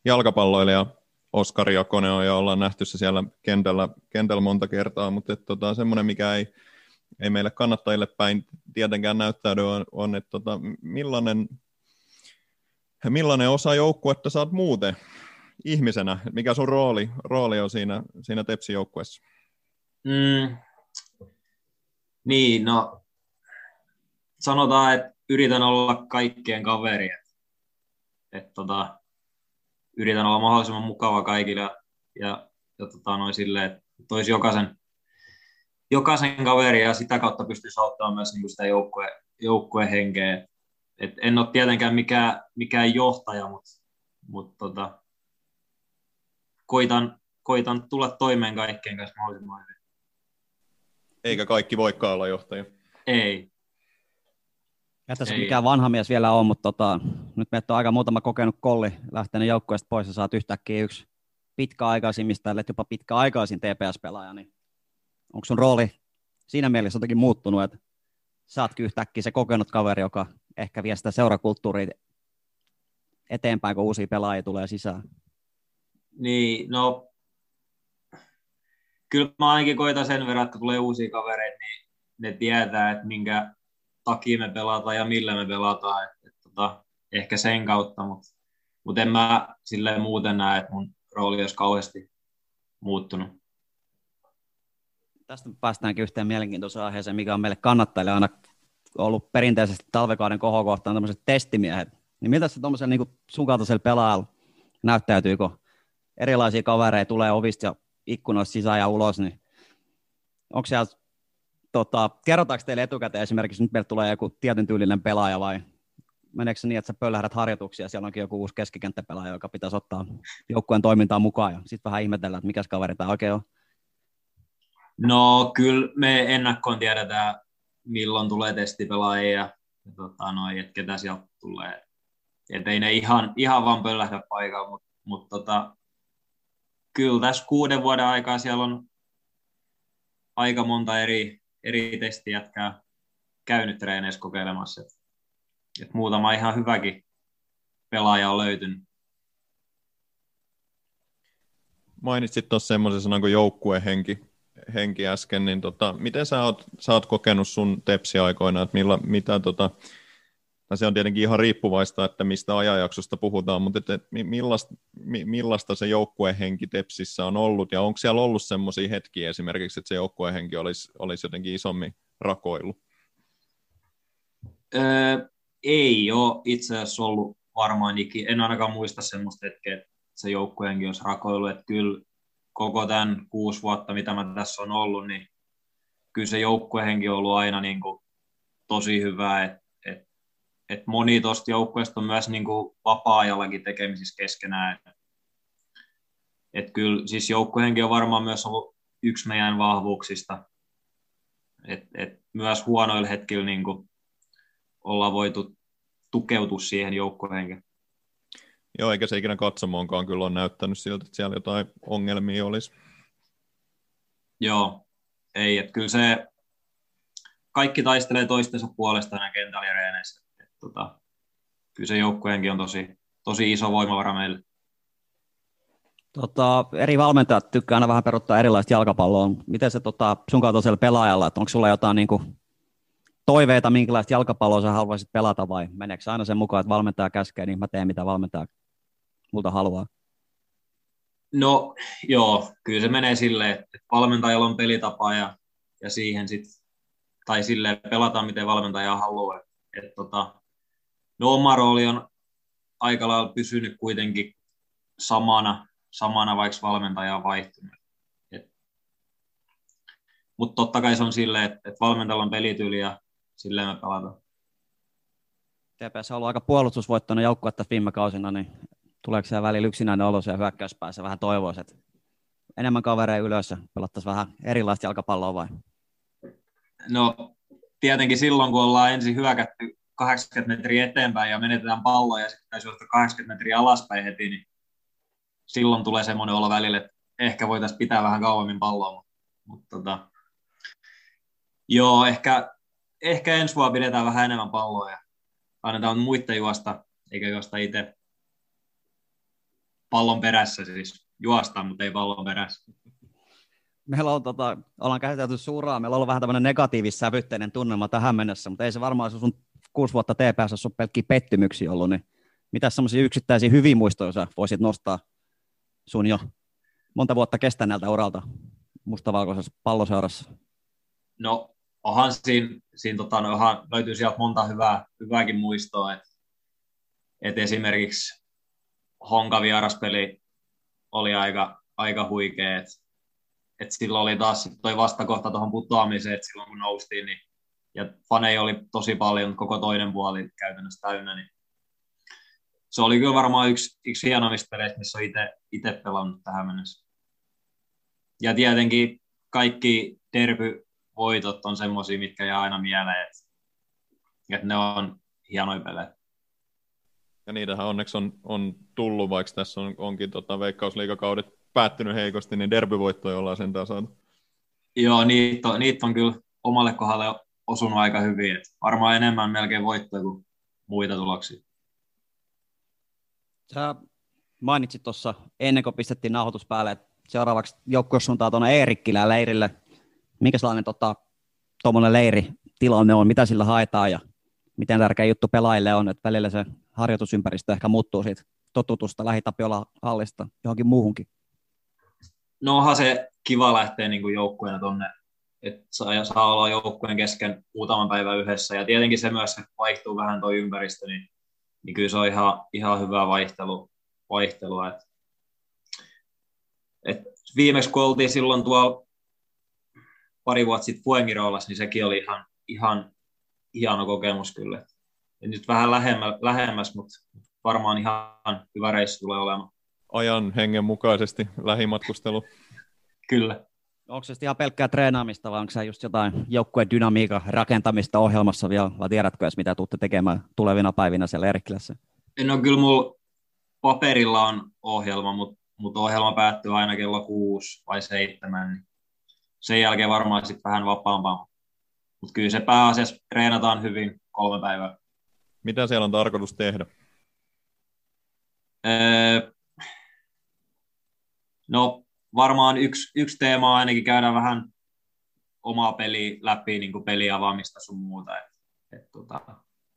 jalkapalloilija Oskari Jakonen on ja ollaan nähty se siellä kentällä, kentällä monta kertaa, mutta et, tota, semmoinen, mikä ei, ei meille kannattajille päin tietenkään näyttäydy, on, on että tota, millainen, millainen osa joukkuetta saat muuten ihmisenä? Mikä sun rooli, rooli on siinä, siinä Tepsi-joukkueessa? Mm, niin, no sanotaan, että yritän olla kaikkien kaveri. Et, et, tota, yritän olla mahdollisimman mukava kaikille ja, ja, tota, noin silleen, että toisi jokaisen, jokaisen kaveri ja sitä kautta pystyisi auttamaan myös niin sitä joukkue, joukkueen henkeä. Et en ole tietenkään mikään, mikään johtaja, mutta mut, tota, koitan, koitan tulla toimeen kaikkien kanssa mahdollisimman hyvin. Eikä kaikki voikaan olla johtaja. Ei. Ja tässä Ei. mikään vanha mies vielä on, mutta tota, nyt meitä on aika muutama kokenut kolli lähtenyt joukkueesta pois ja saat yhtäkkiä yksi pitkäaikaisimmista, ellei jopa pitkäaikaisin TPS-pelaaja, niin onko sun rooli siinä mielessä jotenkin muuttunut, että sä oot yhtäkkiä se kokenut kaveri, joka ehkä vie sitä seurakulttuuria eteenpäin, kun uusia pelaajia tulee sisään? Niin, no kyllä mä ainakin koitan sen verran, että kun tulee uusia kavereita, niin ne tietää, että minkä takia me pelataan ja millä me pelataan. Et, et, tota, ehkä sen kautta, mutta mut en mä silleen muuten näe, että mun rooli olisi kauheasti muuttunut. Tästä päästäänkin yhteen mielenkiintoiseen aiheeseen, mikä on meille kannattajille aina ollut perinteisesti talvekauden kohokohtaan tämmöiset testimiehet. Niin miltä se tuommoisen niin sun kaltaisella pelaajalla näyttäytyykö? Erilaisia kavereita tulee ovista ja ikkunoista sisään ja ulos, niin onko siellä, tota, kerrotaanko teille etukäteen esimerkiksi, nyt meille tulee joku tietyn tyylinen pelaaja vai meneekö se niin, että sä pöllähdät harjoituksia ja siellä onkin joku uusi keskikenttäpelaaja, joka pitäisi ottaa joukkueen toimintaan mukaan ja sitten vähän ihmetellään, että mikä kaveri tämä oikein on? No kyllä me ennakkoon tiedetään, milloin tulee testipelaajia ja, tota, noi, että ketä sieltä tulee. Et ei ne ihan, ihan vaan pöllähdä paikalla, mutta mut, tota, kyllä tässä kuuden vuoden aikaa siellä on aika monta eri, eri testijätkää käynyt treeneissä kokeilemassa. Et, et muutama ihan hyväkin pelaaja on löytynyt. Mainitsit tuossa semmoisen sanan kuin joukkuehenki henki äsken, niin tota, miten sä oot, sä oot kokenut sun tepsiaikoina, että millä, mitä tota, se on tietenkin ihan riippuvaista, että mistä ajanjaksosta puhutaan, mutta että, että millaista, millaista se joukkuehenki Tepsissä on ollut, ja onko siellä ollut semmoisia hetkiä esimerkiksi, että se joukkuehenki olisi, olisi jotenkin isommin rakoillut? Öö, ei ole itse asiassa ollut varmaan ikinä. En ainakaan muista semmoista hetkeä, että se joukkueenkin olisi rakoillut. Että kyllä koko tämän kuusi vuotta, mitä mä tässä on ollut, niin kyllä se joukkuehenki on ollut aina niin kuin tosi hyvä. Että et, et moni tuosta joukkueesta on myös niin kuin vapaa-ajallakin tekemisissä keskenään. Et, et kyllä siis joukkuehenki on varmaan myös ollut yksi meidän vahvuuksista. Et, et myös huonoilla hetkillä niin kuin ollaan voitu tukeutua siihen joukkuehenkeen. Joo, eikä se ikinä katsomoonkaan kyllä ole näyttänyt siltä, että siellä jotain ongelmia olisi. Joo, ei, että kyllä se kaikki taistelee toistensa puolesta näin kentällä ja reeneissä. Että, tota, kyllä se joukkueenkin on tosi, tosi iso voimavara meille. Tota, eri valmentajat tykkää aina vähän peruttaa erilaista jalkapalloa. Miten se tota, sun kaltaisella pelaajalla, että onko sulla jotain niin kuin, toiveita, minkälaista jalkapalloa sä haluaisit pelata vai meneekö aina sen mukaan, että valmentaja käskee, niin mä teen mitä valmentaja multa haluaa? No joo, kyllä se menee silleen, että valmentajalla on pelitapa ja, ja siihen sitten, tai silleen pelataan miten valmentaja haluaa. Et, et tota, no oma rooli on aika lailla pysynyt kuitenkin samana, samana vaikka valmentaja on vaihtunut. Mutta totta kai se on silleen, että, et valmentajalla on pelityyli ja silleen me pelataan. TPS on ollut aika puolustusvoittoinen joukkue tässä viime kausina, niin tuleeko siellä välillä yksinäinen olo ja hyökkäyspäässä vähän toivoisi, että enemmän kavereja ylös ja pelattaisiin vähän erilaista jalkapalloa vai? No tietenkin silloin, kun ollaan ensin hyökätty 80 metriä eteenpäin ja menetetään palloa ja sitten täytyy 80 metriä alaspäin heti, niin silloin tulee semmoinen olo välillä, että ehkä voitaisiin pitää vähän kauemmin palloa, mutta, mutta tota, joo, ehkä, ehkä ensi vuonna pidetään vähän enemmän palloa ja annetaan muiden juosta, eikä juosta itse pallon perässä siis. Juostaan, mutta ei pallon perässä. Meillä on, tota, ollaan käsitelty suuraa, meillä on ollut vähän tämmöinen negatiivis-sävytteinen tunnelma tähän mennessä, mutta ei se varmaan sun kuusi vuotta TPS ole pelkkiä pettymyksiä ollut, niin mitä semmoisia yksittäisiä hyviä muistoja sä voisit nostaa sun jo monta vuotta kestäneeltä uralta mustavalkoisessa palloseurassa? No onhan siinä, siinä tota, no, onhan, löytyy sieltä monta hyvää, hyvääkin muistoa, että et esimerkiksi Honka vieraspeli oli aika, aika huikea, että et silloin oli taas toi vastakohta tuohon putoamiseen, että silloin kun noustiin, niin, ja faneja oli tosi paljon, koko toinen puoli käytännössä täynnä, niin se oli kyllä varmaan yksi, yksi hienoimmista peleistä, missä on itse pelannut tähän mennessä. Ja tietenkin kaikki derby-voitot on semmoisia, mitkä jää aina mieleen, että, että ne on hienoja pelejä. Ja niitähän onneksi on, on tullut, vaikka tässä on, onkin tota, veikkausliikakaudet päättynyt heikosti, niin derbyvoittoja ollaan sentään saatu. Joo, niitä on, niitä on kyllä omalle kohdalle osunut aika hyvin. Et varmaan enemmän melkein voittoja kuin muita tuloksia. Sä mainitsit tuossa ennen kuin pistettiin nauhoitus päälle, että seuraavaksi joukkue suuntaa tuonne Eerikkilään leirille. Mikä sellainen tota, leiri tilanne on, mitä sillä haetaan ja miten tärkeä juttu pelaajille on, että välillä se harjoitusympäristö ehkä muuttuu siitä totutusta lähitapiola hallista johonkin muuhunkin? No onhan se kiva lähteä niin joukkueena tuonne, että saa, saa olla joukkueen kesken muutaman päivän yhdessä. Ja tietenkin se myös, vaihtuu vähän tuo ympäristö, niin, niin kyllä se on ihan, ihan hyvä vaihtelu, vaihtelua. Et, et viimeksi kun oltiin silloin tuo pari vuotta sitten Fuengirolassa, niin sekin oli ihan, ihan hieno kokemus kyllä. Nyt vähän lähemmä, lähemmäs, mutta varmaan ihan hyvä reissu tulee olemaan. Ajan hengen mukaisesti lähimatkustelu. Kyllä. Onko se ihan pelkkää treenaamista vai onko se just jotain joukkueen dynamiikan rakentamista ohjelmassa vielä, vai tiedätkö edes mitä tuutte tekemään tulevina päivinä siellä Erkkilässä? No kyllä mulla paperilla on ohjelma, mutta mut ohjelma päättyy aina kello kuusi vai seitsemän. Niin sen jälkeen varmaan sitten vähän vapaampaa. Mutta kyllä se pääasiassa treenataan hyvin kolme päivää. Mitä siellä on tarkoitus tehdä? Öö, no varmaan yksi, yksi teema on ainakin käydä vähän omaa peli läpi, niin kuin peliavaamista sun muuta. Et, et, tota,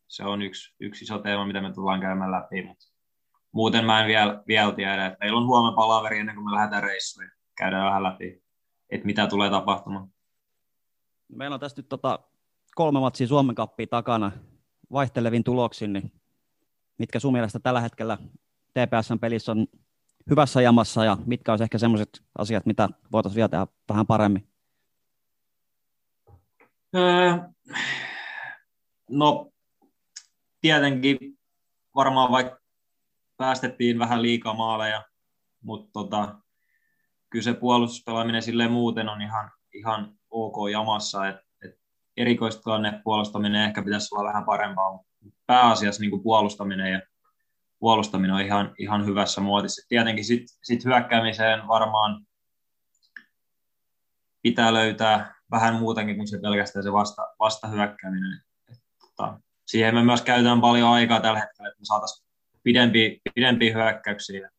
se on yksi, yksi iso teema, mitä me tullaan käymään läpi, mutta muuten mä en vielä, vielä tiedä, että meillä on huomenna palaveri ennen kuin me lähdetään reissuun ja käydään vähän läpi, että mitä tulee tapahtumaan. Meillä on tässä nyt tota kolme matsia Suomen kappia takana vaihtelevin tuloksin, niin mitkä sun mielestä tällä hetkellä TPSn pelissä on hyvässä jamassa ja mitkä olisi ehkä sellaiset asiat, mitä voitaisiin vielä tehdä vähän paremmin? Öö, no, tietenkin varmaan vaikka päästettiin vähän liikaa maaleja, mutta tota, kyllä se puolustuspelaaminen silleen muuten on ihan, ihan ok jamassa, että et erikoistilanne puolustaminen ehkä pitäisi olla vähän parempaa, mutta pääasiassa niin kuin puolustaminen ja puolustaminen on ihan, ihan hyvässä muotissa. Tietenkin sitten sit hyökkäämiseen varmaan pitää löytää vähän muutakin kuin se pelkästään se vasta, vastahyökkääminen. Tota, siihen me myös käytetään paljon aikaa tällä hetkellä, että me saataisiin pidempiä, pidempiä hyökkäyksiä.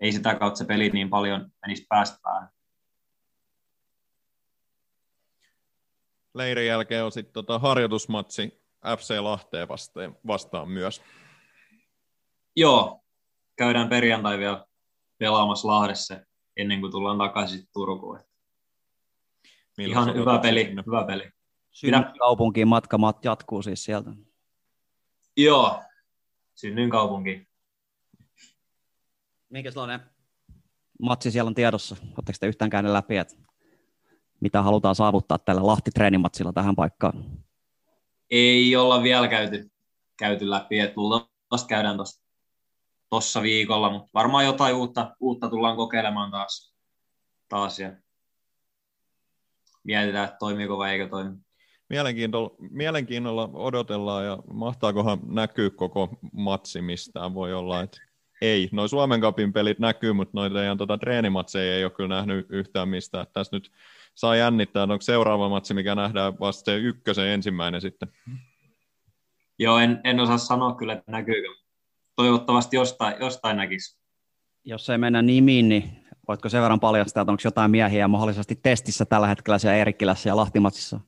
Ei sitä kautta se peli niin paljon menisi päästä päähän. Leirin jälkeen on sitten tota harjoitusmatsi FC Lahteen vastaan, vastaan myös. Joo, käydään perjantai vielä pelaamassa Lahdessa ennen kuin tullaan takaisin Turkuun. Milloin Ihan hyvä peli, sinne? hyvä peli. Synnynkaupunkiin matka jatkuu siis sieltä. Joo, kaupunki. Minkä sellainen matsi siellä on tiedossa? Oletteko te yhtään käynyt läpi, että mitä halutaan saavuttaa tällä Lahti-treenimatsilla tähän paikkaan? Ei olla vielä käyty, käyty läpi, että vasta käydään tuossa viikolla, mutta varmaan jotain uutta, uutta tullaan kokeilemaan taas, taas ja mietitään, että toimiiko vai eikö toimi. Mielenkiinnolla, mielenkiinnolla odotellaan ja mahtaakohan näkyy koko matsi mistään. Voi olla, että ei. Noin Suomen kapin pelit näkyy, mutta noita teidän tota, treenimatseja ei ole kyllä nähnyt yhtään mistään. Tässä nyt saa jännittää, onko seuraava matsi, mikä nähdään vasta se ykkösen ensimmäinen sitten. Joo, en, en osaa sanoa kyllä, että näkyykö. Toivottavasti jostain, jostain näkisi. Jos ei mennä nimiin, niin voitko sen verran paljastaa, että onko jotain miehiä mahdollisesti testissä tällä hetkellä siellä Erikkilässä ja Lahtimatsissa?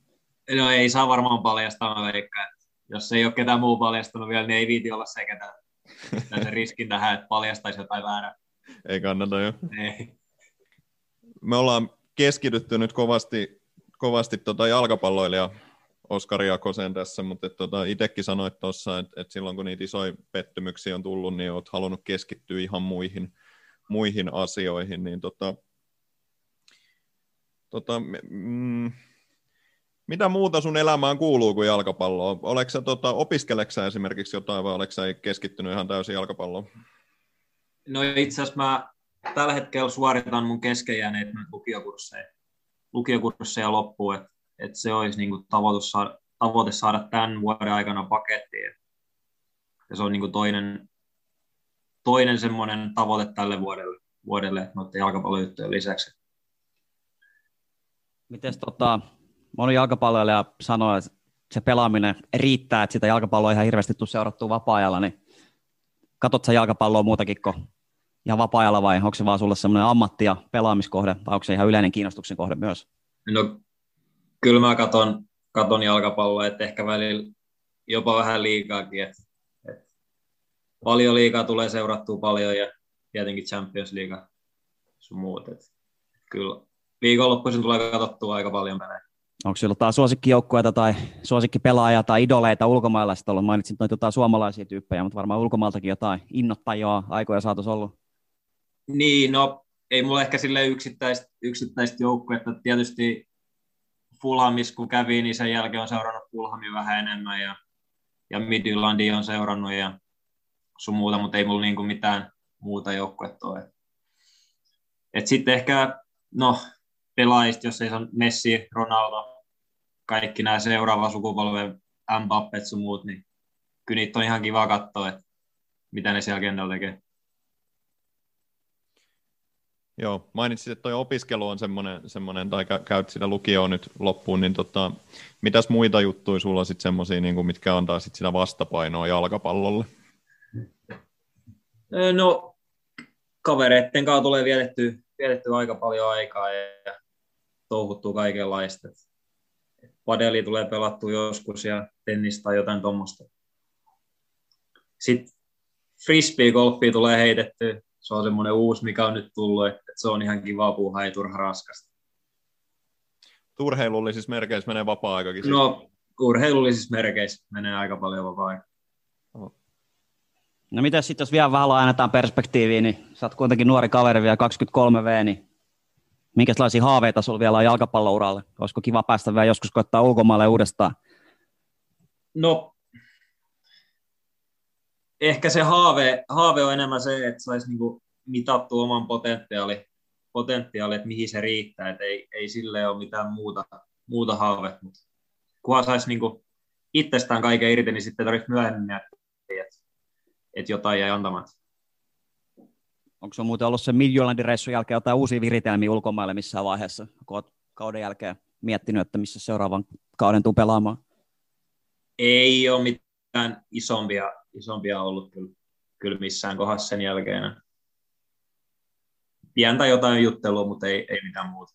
No ei saa varmaan paljastaa, mä veikkaan. Jos ei ole ketään muu paljastanut vielä, niin ei viiti olla se, ketä se riskin tähän, että paljastaisi jotain väärää. Ei kannata jo. Ei. Me ollaan keskitytty nyt kovasti, kovasti tota jalkapalloilija Oskari Jakosen tässä, mutta tota, itsekin sanoit tuossa, että, että silloin kun niitä isoja pettymyksiä on tullut, niin olet halunnut keskittyä ihan muihin, muihin asioihin, niin tota, tota, mm, mitä muuta sun elämään kuuluu kuin jalkapalloa? Oletko tota, opiskeleksä esimerkiksi jotain vai oletko keskittynyt ihan täysin jalkapalloon? No itse asiassa mä tällä hetkellä suoritan mun keskenjääneet lukiokursseja, lukiokursseja loppuun, että et se olisi niinku tavoite, saada, tavoite saada tämän vuoden aikana pakettiin. Ja se on niinku toinen, toinen semmoinen tavoite tälle vuodelle, vuodelle noiden jalkapallojuttujen lisäksi. Miten tota, moni jalkapalloilija sanoo, että se pelaaminen riittää, että sitä jalkapalloa ihan hirveästi tuu seurattua vapaa-ajalla, niin katot sä jalkapalloa muutakin kuin ihan vapaa-ajalla vai onko se vaan sulle semmoinen ammatti- ja pelaamiskohde vai onko se ihan yleinen kiinnostuksen kohde myös? No kyllä mä katon, katon jalkapalloa, että ehkä välillä jopa vähän liikaakin, että, että paljon liikaa tulee seurattua paljon ja tietenkin Champions League sun muut. Että kyllä viikonloppuisin tulee katsottua aika paljon pelejä. Onko sinulla jotain suosikkijoukkueita tai suosikkipelaajia tai idoleita ulkomailla sitten ollut? Mainitsit noita jotain suomalaisia tyyppejä, mutta varmaan ulkomailtakin jotain innottajaa aikoja saatos ollut. Niin, no ei mulla ehkä sille yksittäistä, yksittäistä joukkuetta. Tietysti Fulhamis kun kävi, niin sen jälkeen on seurannut Fulhamin vähän enemmän ja, ja Midlandia on seurannut ja sun muuta, mutta ei mulla niinku mitään muuta joukkuetta ole. Et sitten ehkä, no pelaajista, jos ei se on Messi, Ronaldo, kaikki nämä seuraava sukupolven Mbappet sun muut, niin kyllä niitä on ihan kiva katsoa, että mitä ne siellä kentällä tekee. Joo, mainitsit, että tuo opiskelu on semmoinen, semmoinen tai käyt sitä lukioon nyt loppuun, niin tota, mitäs muita juttuja sulla sitten semmoisia, niin mitkä antaa sit sitä vastapainoa jalkapallolle? No, kavereiden kanssa tulee vietetty, vietetty aika paljon aikaa ja touhuttuu kaikenlaista. padeli tulee pelattu joskus ja tennis tai jotain tuommoista. Sitten frisbee-golfia tulee heitetty. Se on semmoinen uusi, mikä on nyt tullut, että se on ihan kiva puuha, ei turha raskasta. Urheilullisissa merkeissä menee vapaa-aikakin. siis. No, urheilullisissa merkeissä menee aika paljon vapaa No miten sitten, jos vielä vähän laajennetaan perspektiiviin, niin sä oot kuitenkin nuori kaveri vielä 23V, niin minkälaisia haaveita sulla vielä on jalkapallouralle? Olisiko kiva päästä vielä joskus koittaa ulkomaille uudestaan? No, ehkä se haave, haave on enemmän se, että saisi niinku mitattu oman potentiaali, potentiaali, että mihin se riittää, että ei, ei sille ole mitään muuta, muuta haave, mutta kunhan saisi niinku itsestään kaiken irti, niin sitten tarvitsisi myöhemmin miettiä, että, että jotain jäi antamatta. Onko se muuten ollut se Midjolandin reissun jälkeen jotain uusia viritelmiä ulkomaille missään vaiheessa, kun olet kauden jälkeen miettinyt, että missä seuraavan kauden tuu pelaamaan? Ei ole mitään isompia, isompia ollut kyllä, kyllä missään kohdassa sen jälkeen. Pientä jotain juttelua, mutta ei, ei mitään muuta.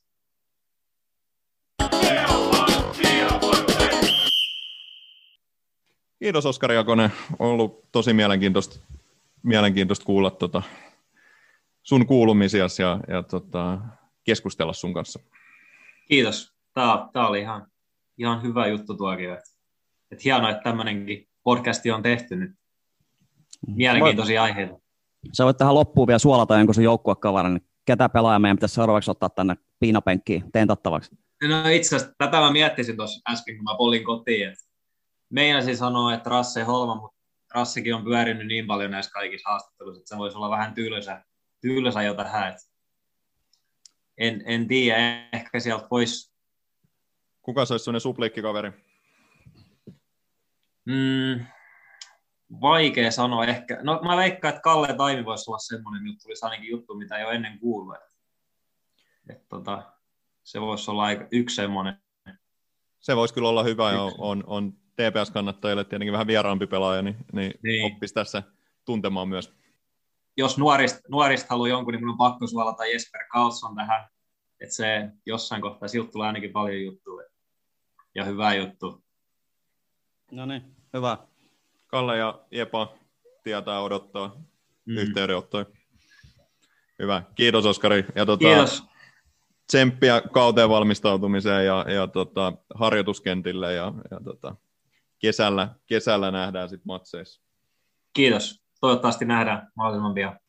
Kiitos Oskari Jakonen. On ollut tosi mielenkiintoista, mielenkiintoista kuulla tota sun kuulumisias ja, ja tota, keskustella sun kanssa. Kiitos. Tämä, tämä oli ihan, ihan hyvä juttu tuokin. Että, että hienoa, että tämmöinenkin podcasti on tehty nyt. Mielenkiintoisia aiheita. Sä voit tähän loppuun vielä suolata jonkun sun joukkuekavarin, niin ketä pelaaja meidän pitäisi seuraavaksi ottaa tänne piinapenkkiin tentattavaksi? No itse asiassa tätä mä miettisin tuossa äsken, kun mä polin kotiin. Että meinasin sanoa, että Rasse Holma, mutta Rassikin on pyörinyt niin paljon näissä kaikissa haastatteluissa, että se voisi olla vähän tylsä, tylsä jo tähän. Että en, en tiedä, ehkä sieltä voisi... Kuka se olisi sellainen supliikkikaveri? Mm, vaikea sanoa ehkä. No mä veikkaan, että Kalle Taimi voisi olla semmoinen juttu, olisi ainakin juttu, mitä ei ole ennen kuullut. Että, että tota, se voisi olla aika yksi semmoinen. Se voisi kyllä olla hyvä ja on, on TPS-kannattajille tietenkin vähän vieraampi pelaaja, niin, niin, Niin. niin. oppisi tässä tuntemaan myös. Jos nuorista, nuorista haluaa jonkun, niin minun on pakko suolata Jesper Karlsson tähän. Että se jossain kohtaa, siltä tulee ainakin paljon juttuja. Ja hyvää juttu. No niin, hyvä. Kalle ja Jepa tietää odottaa Mm. yhteydenottoja. Hyvä. Kiitos Oskari. Ja tota, Kiitos. tsemppiä kauteen valmistautumiseen ja, ja tota, harjoituskentille ja, ja tota, kesällä, kesällä nähdään sitten matseissa. Kiitos. Toivottavasti nähdään mahdollisimman pian.